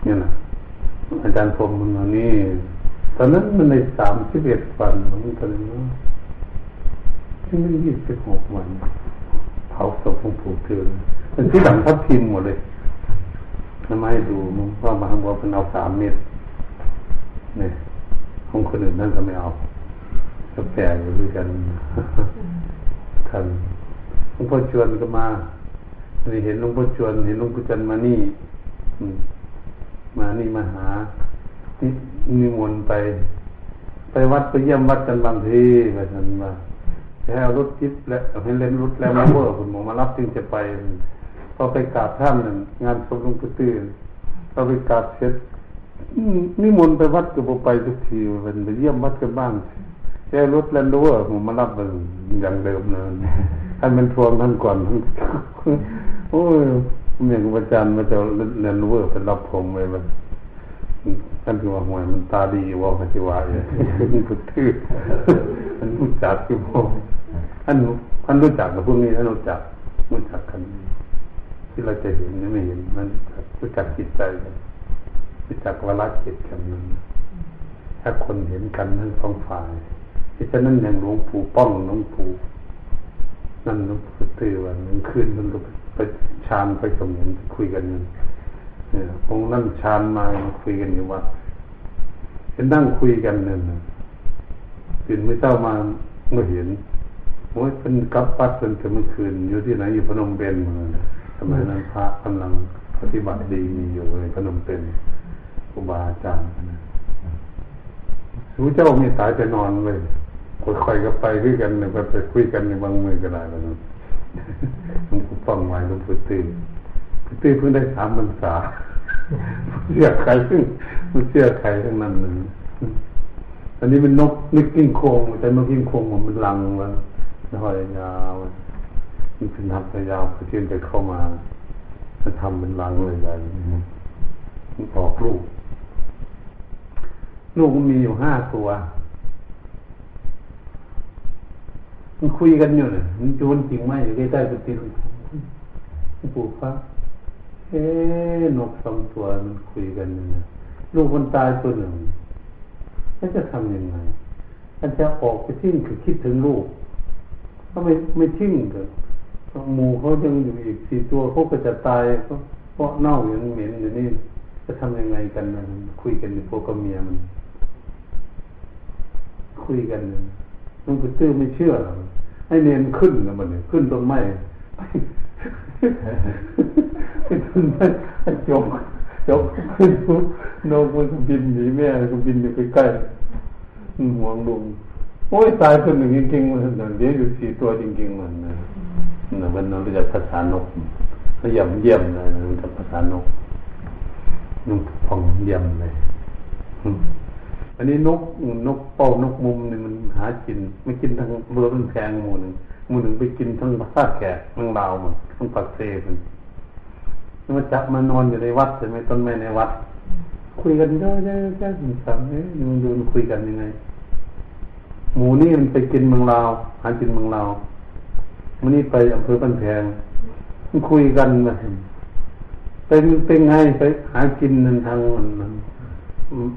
นี่ยนะอาจารย์พงศ์มันนี่อนนั้นมันในสามสิบเอ็ดวันมันก็เลยนะที่ไม่ยี่สิบหกวันเผาศพของผูกเตือนมันที่หลังทับทิมหมดเลยทำไมดูมึงว่ามาบอกเป็นเอาสามเม็ดเนี่ยของคนอื่นนั่นก็ไม่เอาก็แปลอยู่ด้วยกัน ท่านหลวงพ่อชวนก็มาเห็นหลวงพ่อชวนเห็นหลวงพ่อจันมานี่มานี่มาหานิมนต์ไป ไปวัดไปเยี่ยมวัดกันบางทีแบบนั้นมาให้เอารถจิ๊บและให้เล่นรถแล้วมาเวอร์คุณหมอมารับจึงจะไปพอไปกราบท่านหนึ่งงานสมหลวงปู่ตื่นเราไปกราบเสร็จนิมนต์ไปวัดก็บไปทุกทีเป็นไปเยี่ยมวัดกันบ้าง แค่รถแลนด์โรเวอร์ผมมารับมันอย่างเดิมเลยท่านเป็นทวงท่านก่อนโอ้ยผมอย่างอาจารย์มาจะแลนด์โรเวอร์ไปรับผมไปมันท่านคือว่าหวยมันตาดีว่าพจิวาเลยมันก็ทื่อมันรู้จักคือผมท่านท่านรู้จักกับพวกนี้ท่านรู้จักรู้จักกัน ที่เราจะเห็นนี่ไม่เห็นมันรู้จักจิตใจกันรู้จักวลาจิตกันนั้นถ้าคนเห็นกันทั้งสองฝ่าย ฉะนั้นอย่างหลวงปู่ป้องหลวงปู่นั่นหลวงปู่ตื่นวันหนึ่งคืนมันก็ไปชานไปสมุนคุยกันนั่นเนี่ยองนั่นชานมาคุยกันอยู่วัดเป็นนั่งคุยกันนั่นตื่นไม่เจ้ามาเมื่อเห็นโอ้ยเป็นกับปัดเป็นเมื่อคืน อยู่ที่ไหนอยู่พนมเปญมาสมัยนั้นพระกำลังปฏิบัติดีมีอยู่ในพนมเปญครูบาอาจารย์นะรู้เจ้ามีสายจะนอนเลย ค่อยๆก็ไปด้วยกันเนี่ยไปคุยกันในบางมือก็ได้แล้วนะหลวงปู่ฟังไว้หลวงปู่ตื่นตื่นเพิ่งได้สามพรรษาเชื่อใครซึ่งมันเชื่อใครทั้งนั้นเลยอันนี้เป็นนกนึกกิ้งโคงแต่นกกิ้งโคงมันลังวะแล้วยาวมันเป็นทับยาวเพื่อจะเข้ามาจะทำเป็นลังเลยใหญ่มันออกลูก ลูกมันมีอยู่ห้าตัว มันคุยกันอยู่เนี่ยมันจูนจริงไหมอยู่ใกล้ๆกุฏิหลวงปู่ฟ้าเอ๊นกสองตัวมันคุยกันเนี่ยลูกคนตายตัวหนึ่งแล้วจะทำยังไงมันจะออกไปทิ้งคือคิดถึงลูกถ้าไม่ไม่ทิ้งก็หมูเขายังอยู่อีกสี่ตัวเขาก็จะตายเพราะเน่าอย่างเหม็นอยู่นี่จะทำยังไงกันนะคุยกันในพวกกับเมียมัน คุยกัน ลุงปู่ตื้อไม่เชื่อให้เนียนขึ้นนะมันเนี่ยขึ้นต้นไม้ขึ้นต้นไม้จกจกขึ้นปุ๊บนกมันก็บินหนีแม่ก็บินอยู่ใกล้ๆห่วงลุงโอ้ยตายคนหนึ่งจริงๆมันเดี๋ยวอยู่สี่ตัวจริงๆมันนะนะมันเราจะภาษานกเขาย่ำเยี่ยมเลยมันจะภาษานกนกพองเยี่ยมเลย อันนี้นกนกเป้านกมุมนี่มันหากินไม่กินทั้งเบือมันแพงหมูหนึ่งหมูหนึ่งไปกินทั้งภาคแก่ทั้งลาวมันทั้งปักเซมันมันจับมานอนอยู่ในวัดใช่ไหมต้นไม้ในวัด คุยกันเยอะแยะแยะสัมเอ๊ะมันดูมันคุยกันยังไง หมูนี่มันไปกินเมืองลาวหากินเมืองลาวมันนี่ไปอำเภอปันแพงมันคุยกันแบบเป็นเป็นไงไปหากินนันทางมัน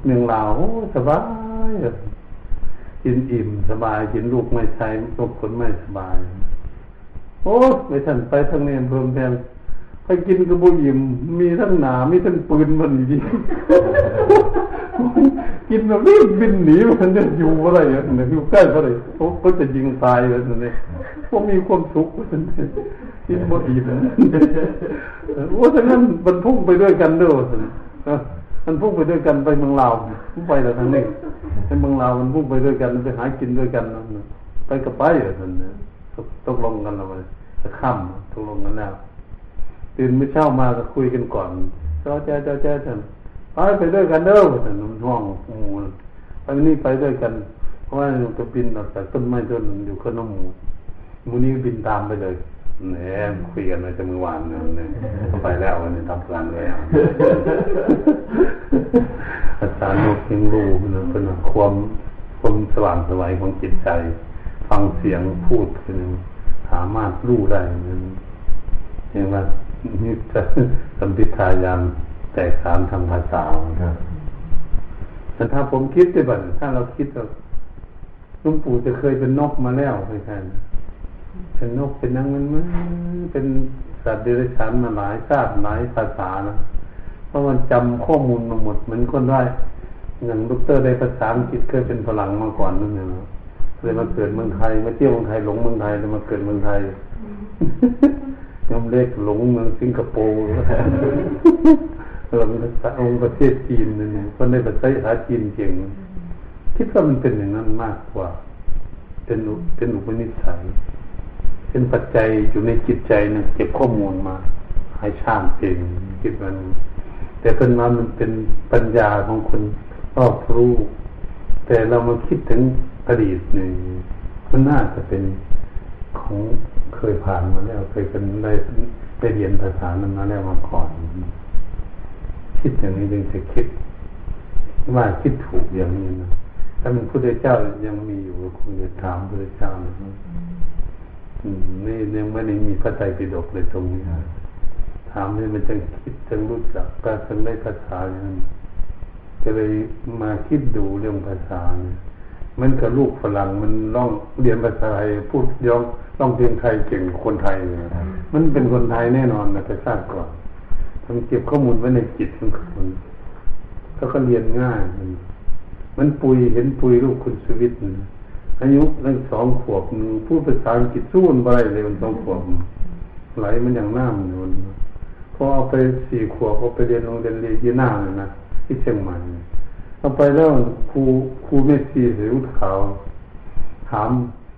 เมืองลาวสบายกินอิ่มสบายกินลูกไม่ใช่ลูกคนไม่สบาย โอ้ไปท่านไปทางเนี้เพิ่มแพงไปกินกระบุยิมมีทั้งหนามีทั้งปืนมันดีกินแบบนี้บินหนีมันจะอยู่อะไรเนี่ยอยู่ใกล้อะไรเขาจะยิงตายเลยเนี่ยพวกมีความสุขมันกินบ่อิ่มโอ้ฉะนั้นบรรทุกไปด้วยกันด้วย มันพุ่งไปด้วยกันไปเมืองลาวพุ่งไปแต่ทางนี้ไปเมืองลาวมันพุ่งไปด้วยกันมันไปหากินด้วยกันไปกับไปอะท่านตกลงกันแล้วมันจะข้ามตกลงกันแล้วตื่นไม่เช้ามาก็คุยกันก่อนเจ้าเจ้าเจ้าเจ้าท่านไปไปด้วยกันเด้อท่านนห้องหมูไปนี่ไปด้วยกัน เพราะว่าจะบินออกจากต้นไม้ต้นอยู่ข้างนอกหมูหมูนี้บินตามไปเลย เนี่ยคุยกันมาจะมือวานเนี่ยไปแล้ววันนี้ทำการแล้วอาจารย์นกยังรู้นะเป็นความความสว่างสวัยของจิตใจ ฟังเสียงพูดคือสามารถรู้ได้นั่นเห็นว่านี่จะสัมพิทายานแตกสารทางภาษาครับแต่ถ้าผมคิดได้บ้างถ้าเราคิดว่าลุงปู่จะเคยเป็นนกมาแล้วใช่ไหม เป็นนกเป็นนางมันมันเป็นสัตว์เดรัจฉานมาหลายชาติหลายภาษานะเพราะมันจำข้อมูลมาหมดเหมือนคนได้อย่างดรได้ภาษาอังกฤษเคยเป็นฝรั่งมาก่อนนั่นเองเลยมาเกิดเมืองไทยมาเที่ยวเมืองไทยหลงเมืองไทยแล้วมาเกิดเมืองไทยยมเล็กหลงเมืองสิงคโปร์หลงภาษาองค์ประเทศจีนนั่นเองคนได้ภาษาจีนเก่งคิดว่ามันเป็นอย่างนั้นมากกว่า เป็นเป็นอุปนิสัย เป็นปัจจัยอยู่ในจิตใจนะเก็บข้อมูลมาให้ช่างเองคิดมันแต่เป็นมามันเป็นปัญญาของคนรอบรู้ แต่เรามาคิดถึงอดีตหนึ่งมันน่าจะเป็นของเคยผ่านมาแล้ว เคยเป็นได้ได้เรียนภาษานั้นมาแล้วมาก่อน คิดอย่างนี้จึงจะคิด ว่าคิดถูกอย่างนี้นะถ้ามันพระเจ้ายังมีอยู่คงจะถามพระเจ้านะ นี่ยังไม่ได้มีพระไตรปิฎกเลยตรงนี้ถามให้มันจังคิดจังรู้จักก็จังได้ภาษาอย่างนั้นจะเลยมาคิดดูเรื่องภาษาเนี่ยมันกับลูกฝรั่งมันร้องเรียนภาษาไทยพูดย้องร้องเพลงไทยเก่งคนไทยเลยมันเป็นคนไทยแน่นอนนะแต่ทราบก่อนทำเก็บข้อมูลไว้ในจิตของคนแล้วก็เรียนง่าย มันปุยเห็นปุยลูกคุณชีวิตนะ อายุตั้งสองขวบพูดภาษาอังกฤษสู้นไปเลยมันสองขวบไหลมันอย่างน้ำอยู่พอเอาไปสี่ขวบเอาไปเรียนโรงเรียนเรียนหน้าเลยนะที่เชียงใหม่เอาไปแล้วครูครูเมสซีเสียวขาวถาม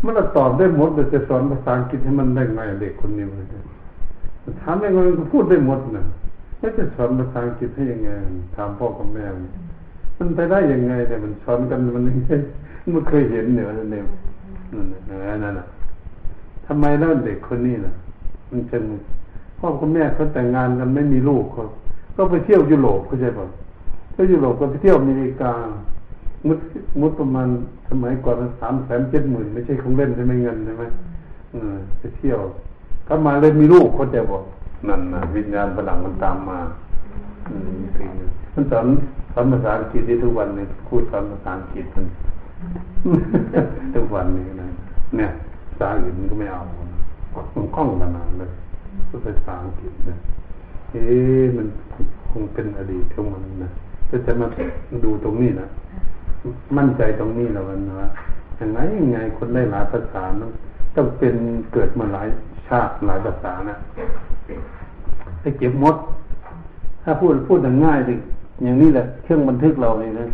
มันตอบได้หมดแต่จะสอนภาษาอังกฤษให้มันได้ไงเด็กคนนี้เลยถามยังไงมันก็พูดได้หมดนะแล้วจะสอนภาษาอังกฤษให้ยังไงถามพ่อกับแม่มันไปได้ยังไงแต่มันสอนกันมันยังไง มันเคยเห็นเนี่ยนั่นเองนั่นน่ะทำไมแล้วเด็กคนนี้ล่ะ มันเป็นพ่อกับแม่เขาแต่งงานกันไม่มีลูกเขาก็ไปเที่ยวยุโรปเข้าใจป่ะถ้ายุโรปก็ไปเที่ยวอเมริกามุดมุดประมาณสมัยก่อนสามแสนเจ็ดหมื่นไม่ใช่ของเล่นใช่ไหมเงินใช่ไหมไปเที่ยวถ้ามาเลยมีลูกเขาจะบอกนั่นนะวิญญาณพลังมันตามมาอืมมันสอนสอนภาษาอังกฤษได้ทุกวันเนี่ยครูสอนภาษาอังกฤษมัน ทุกวันนี้นะเนี่ยภาษาอื่นมันก็ไม่เอามันคล่องขนาดเลยภาษาอังกฤษนะเอ๊มันคงเป็นอดีตของมันนะก็จะมาดูตรงนี้นะมั่นใจตรงนี้แล้วมันว่าอย่างไรยังไงคนได้หลายภาษานะต้องเป็นเกิดมาหลายชาติหลายภาษานะให้เก็บมด ถ้าพูดพูดง่ายดิอย่างนี้แหละ เครื่องบันทึกเราเนี่ยนะ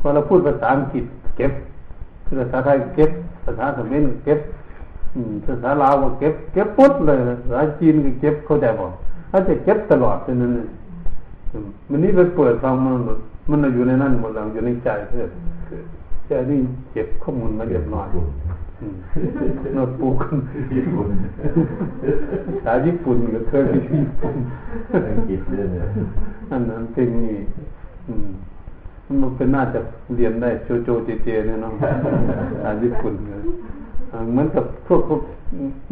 พอเราพูดภาษาอังกฤษ เก็บภาษาไทยเก็บภาษาเขมรเก็บภาษาลาวก็เก็บ เก็บปุ๊บเลยภาษาจีนก็เก็บเข้าใจบอกถ้าจะเก็บตลอดเป็นนั้นมันนี่ไปเปิดฟังมันมันอยู่ในนั้นหมดแล้วอยู่ในใจเพื่อนแต่นี่เก็บข้อมูลมาเรียบร้อยโน้ตบุ๊กญี่ปุ่นภาษาญี่ปุ่นก็เคยไปที่ญี่ปุ่นอังกฤษด้วยนะอันนั้นเป็นนี่ มันเป็นน่าจะเรียนได้โจโจเจเจเนี่ยเนาะภาษาญี่ปุ่นเหมือนกับพวก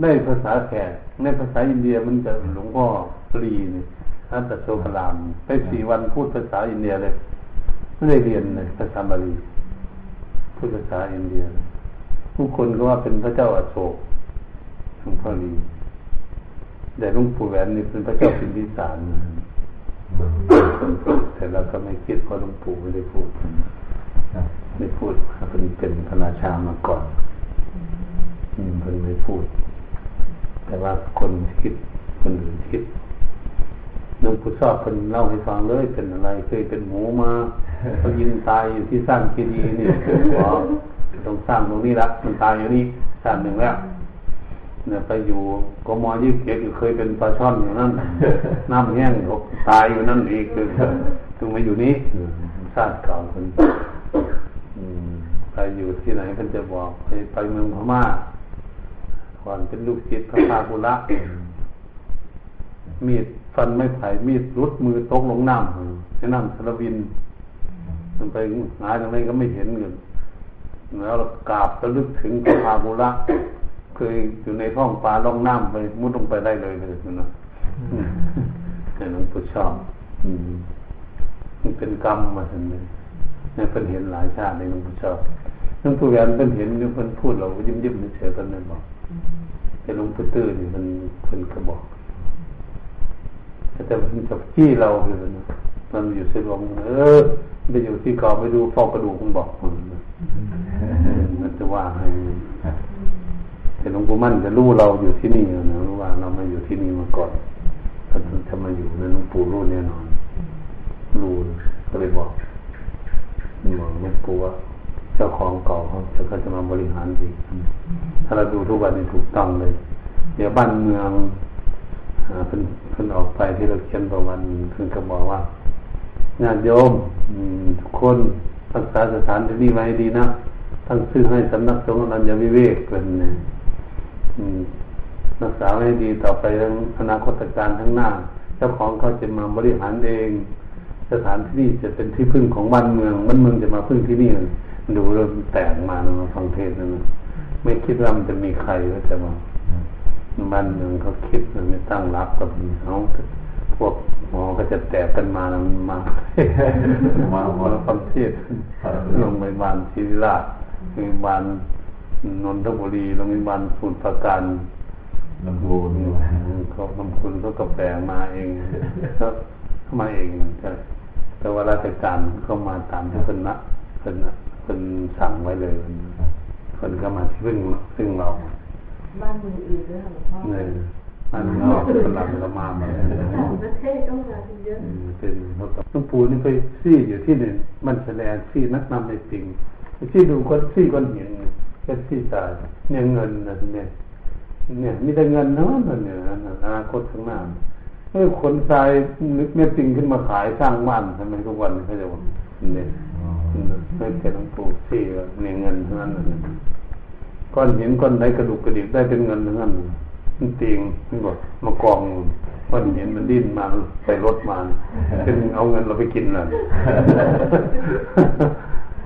ได้ภาษาแขกในภาษาอินเดียมันจะหลวงพ่อปรีนี่ท่านตะโซกลามไปสี่วันพูดภาษาอินเดียเลยไม่ได้เรียนเลยภาษาบาลีพูดภาษาอินเดีย ผู้คนก็ว่าเป็นพระเจ้าอโศกหลวงพ่อลีแต่หลวงปู่แหวนนี่เป็นพระเจ้าพิมพิสาร แต่เราก็ไม่คิดเพราะหลวงปู่ไม่ได้พูดไม่พูดเป็นเป็นพระราชามาก่อนอืมเพิ่นไม่พูด แต่ว่าคนคิดคนอื่นคิดหลวงปู่ชอบเป็นเล่าให้ฟังเลยเป็นอะไรเคยเป็นหมูมาเขายินตายอยู่ที่สร้างคีดีนี่บอกต้องสร้างตรงนี้ละมันตายอยู่นี่สร้างหนึ่งแล้ว เนี่ยไปอยู่กมยี่เกียอยู่เคยเป็นปลาช่อนอยู่นั่นน้ำแห้งตายอยู่นั่นอีกคือถึงมาอยู่นี้ชาติเก่าคนไปอยู่ที่ไหนกันจะบอกไปไปเมืองพม่าก่อนเป็นลูกศิษย์พระพาบุระมีดฟันไม่ไผ่มีดรุดมือตกลงน้ำในน้ำสารวินมันไปหาตรงไหนก็ไม่เห็นเงินแล้วกราบระลึกถึงพระพาบุระ เคยอยู่ในท้องปลาล่องน้ำไปมุดลงไปได้เลยเลยนะแต่หลวงปู่ชอบมันเป็นกรรมมาถึงเลยเนี่ยเป็นเห็นหลายชาติในหลวงปู่ชอบหลวงปู่แหวนเป็นเห็นเพิ่นพูดเรายิ้มยิ้มเฉยๆกันเลยบอกแต่หลวงปู่ตื้อนี่มันเพิ่นก็บอกแต่มันจะที่เราคือมันอยู่เสลงเออไปอยู่ที่เก่าไปดูฟอกกระดูกมันบอกมันมันจะว่าให้ แต่หลวงปู่มั่นจะรู้เราอยู่ที่นี่นะรู้ว่าเรามาอยู่ที่นี่มาก่อนถ้าจะมาอยู่ในหลวงปู่รู้แน่นอนรู้ก็เลยบอกบอกหลวงปู่ว่าเจ้าของเก่าเขาจะก็จะมาบริหารดีถ้าเราดูทุกวันนี้ถูกต้องเลย เดี๋ยวบ้านเมืองเพิ่นเพิ่นออกไปที่เราเขียนประวันเพิ่นก็บอกว่าญาติโยมทุกคนรักษาสถานที่นี้ไว้ดีนะตั้งชื่อให้สำนักสงฆ์อนัญญวิเวกเป็นเนี่ย รักษาไว้ดีต่อไปทั้งอนาคตการทั้งหน้า เจ้าของเขาจะมาบริหารเอง สถานที่นี้จะเป็นที่พึ่งของบ้านเมืองบ้านเมืองจะมาพึ่งที่นี่ดูเริ่มแต่งมานะฟังเทศนะไม่คิดว่ามันจะมีใครก็จะมาบ้านเมืองเขาคิดมันไม่ตั้งรับกับเขาพวกหมอก็จะแตกกันมาแล้วมา มาหมอฟังเทศโรงพยาบาลศิริราชโรงพยาบาล นนทบุรีโรงพยาบาลสุนทรการลำพูนเขาลำพูนเขาก็แปลมาเองก็เข้ามาเองใช่แต่ว่าราชการเข้ามาตามที่เป็นนะเป็นเป็นสั่งไว้เลยคนก็มาซึ่งซึ่งเราบ้านเมืองอื่นด้วยค่ะหลวงพ่อเนี่ยบ้านเมืองเราเป็นหลังเรามามาประเทศก็มาเยอะเป็นเขากับหลวงปู่นี่ไปซี่อยู่ที่หนึ่งมันแสดงซี่นักนำในจริงซี่ดูคนซี่คนเห็น แค่ซี่ตายเนี่ยเงินนะเนี่ยเนี่ย มีแต่เงินเนาะเนี่ยอนาคตข้างหน้าเออขนทรายนึกเม็ดจริงขึ้นมาขายสร้างบ้านทำไมทุกวันเขาจะว่าเนี่ยไม่เป็นหลวงปู่ซี่เนี่ยเงินเท่านั้นเลยก้อนหินก้อนไหนกระดูกกระดิกได้เป็นเงินทั้งนั้นมันตีงมันบอกมากองก้อนหินมันดิ้นมาใส่รถมาเป็นเอาเงินเราไปกินเลย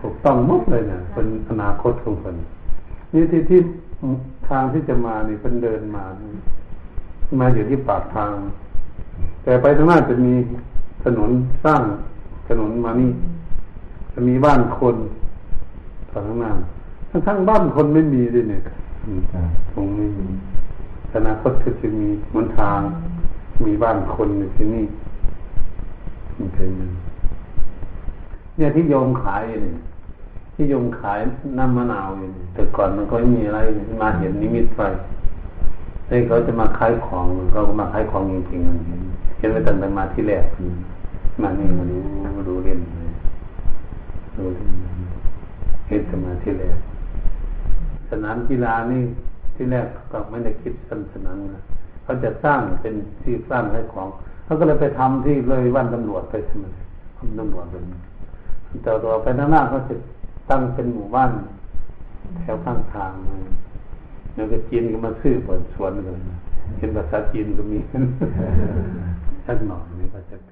ถูกต้องมุดเลยเนี่ยเป็นอนาคตของคน นี่ที่ที่ทางที่จะมานี่เป็นเดินมา มาอยู่ที่ปากทาง แต่ไปทางหน้าจะมีถนนสร้างถนนมานี่ จะมีบ้านคนทางหน้าทั้งทั้งบ้านคนไม่มีเลยเนี่ยตรงนี้อนาคตก็จะมีมันทาง มีบ้านคนในที่นี่มันเป็นเนี่ยที่โยมขายเนี่ย ที่ยมขายน้ำมะนาวอยู่แต่ก่อนมันก็ไม่มีอะไรมาเห็นนิมิตไฟนี่เขาจะมาขายของเขาก็มาขายของจริงๆเห็นไปตั้งแต่มาที่แรกมานี่มาดูมาดูเล่นดูเห็นแต่มาที่แรกสนามกีฬานี่ที่แรกก็ไม่ได้คิดสนสนามนะเขาจะสร้างเป็นที่สร้างให้ของเขาก็เลยไปทำที่เลยวันตำรวจไปใช่ไหมตำรวจเป็นแต่ต่อไปหน้าเขาจะ ตั้งเป็นหมู่บ้าน แถวข้างทางเลยแล้วก็จีนก็มาซื้อเปิดสวนเลยเห็นภาษาจีนก็มีชักหนอยนี่ก็จะเป็น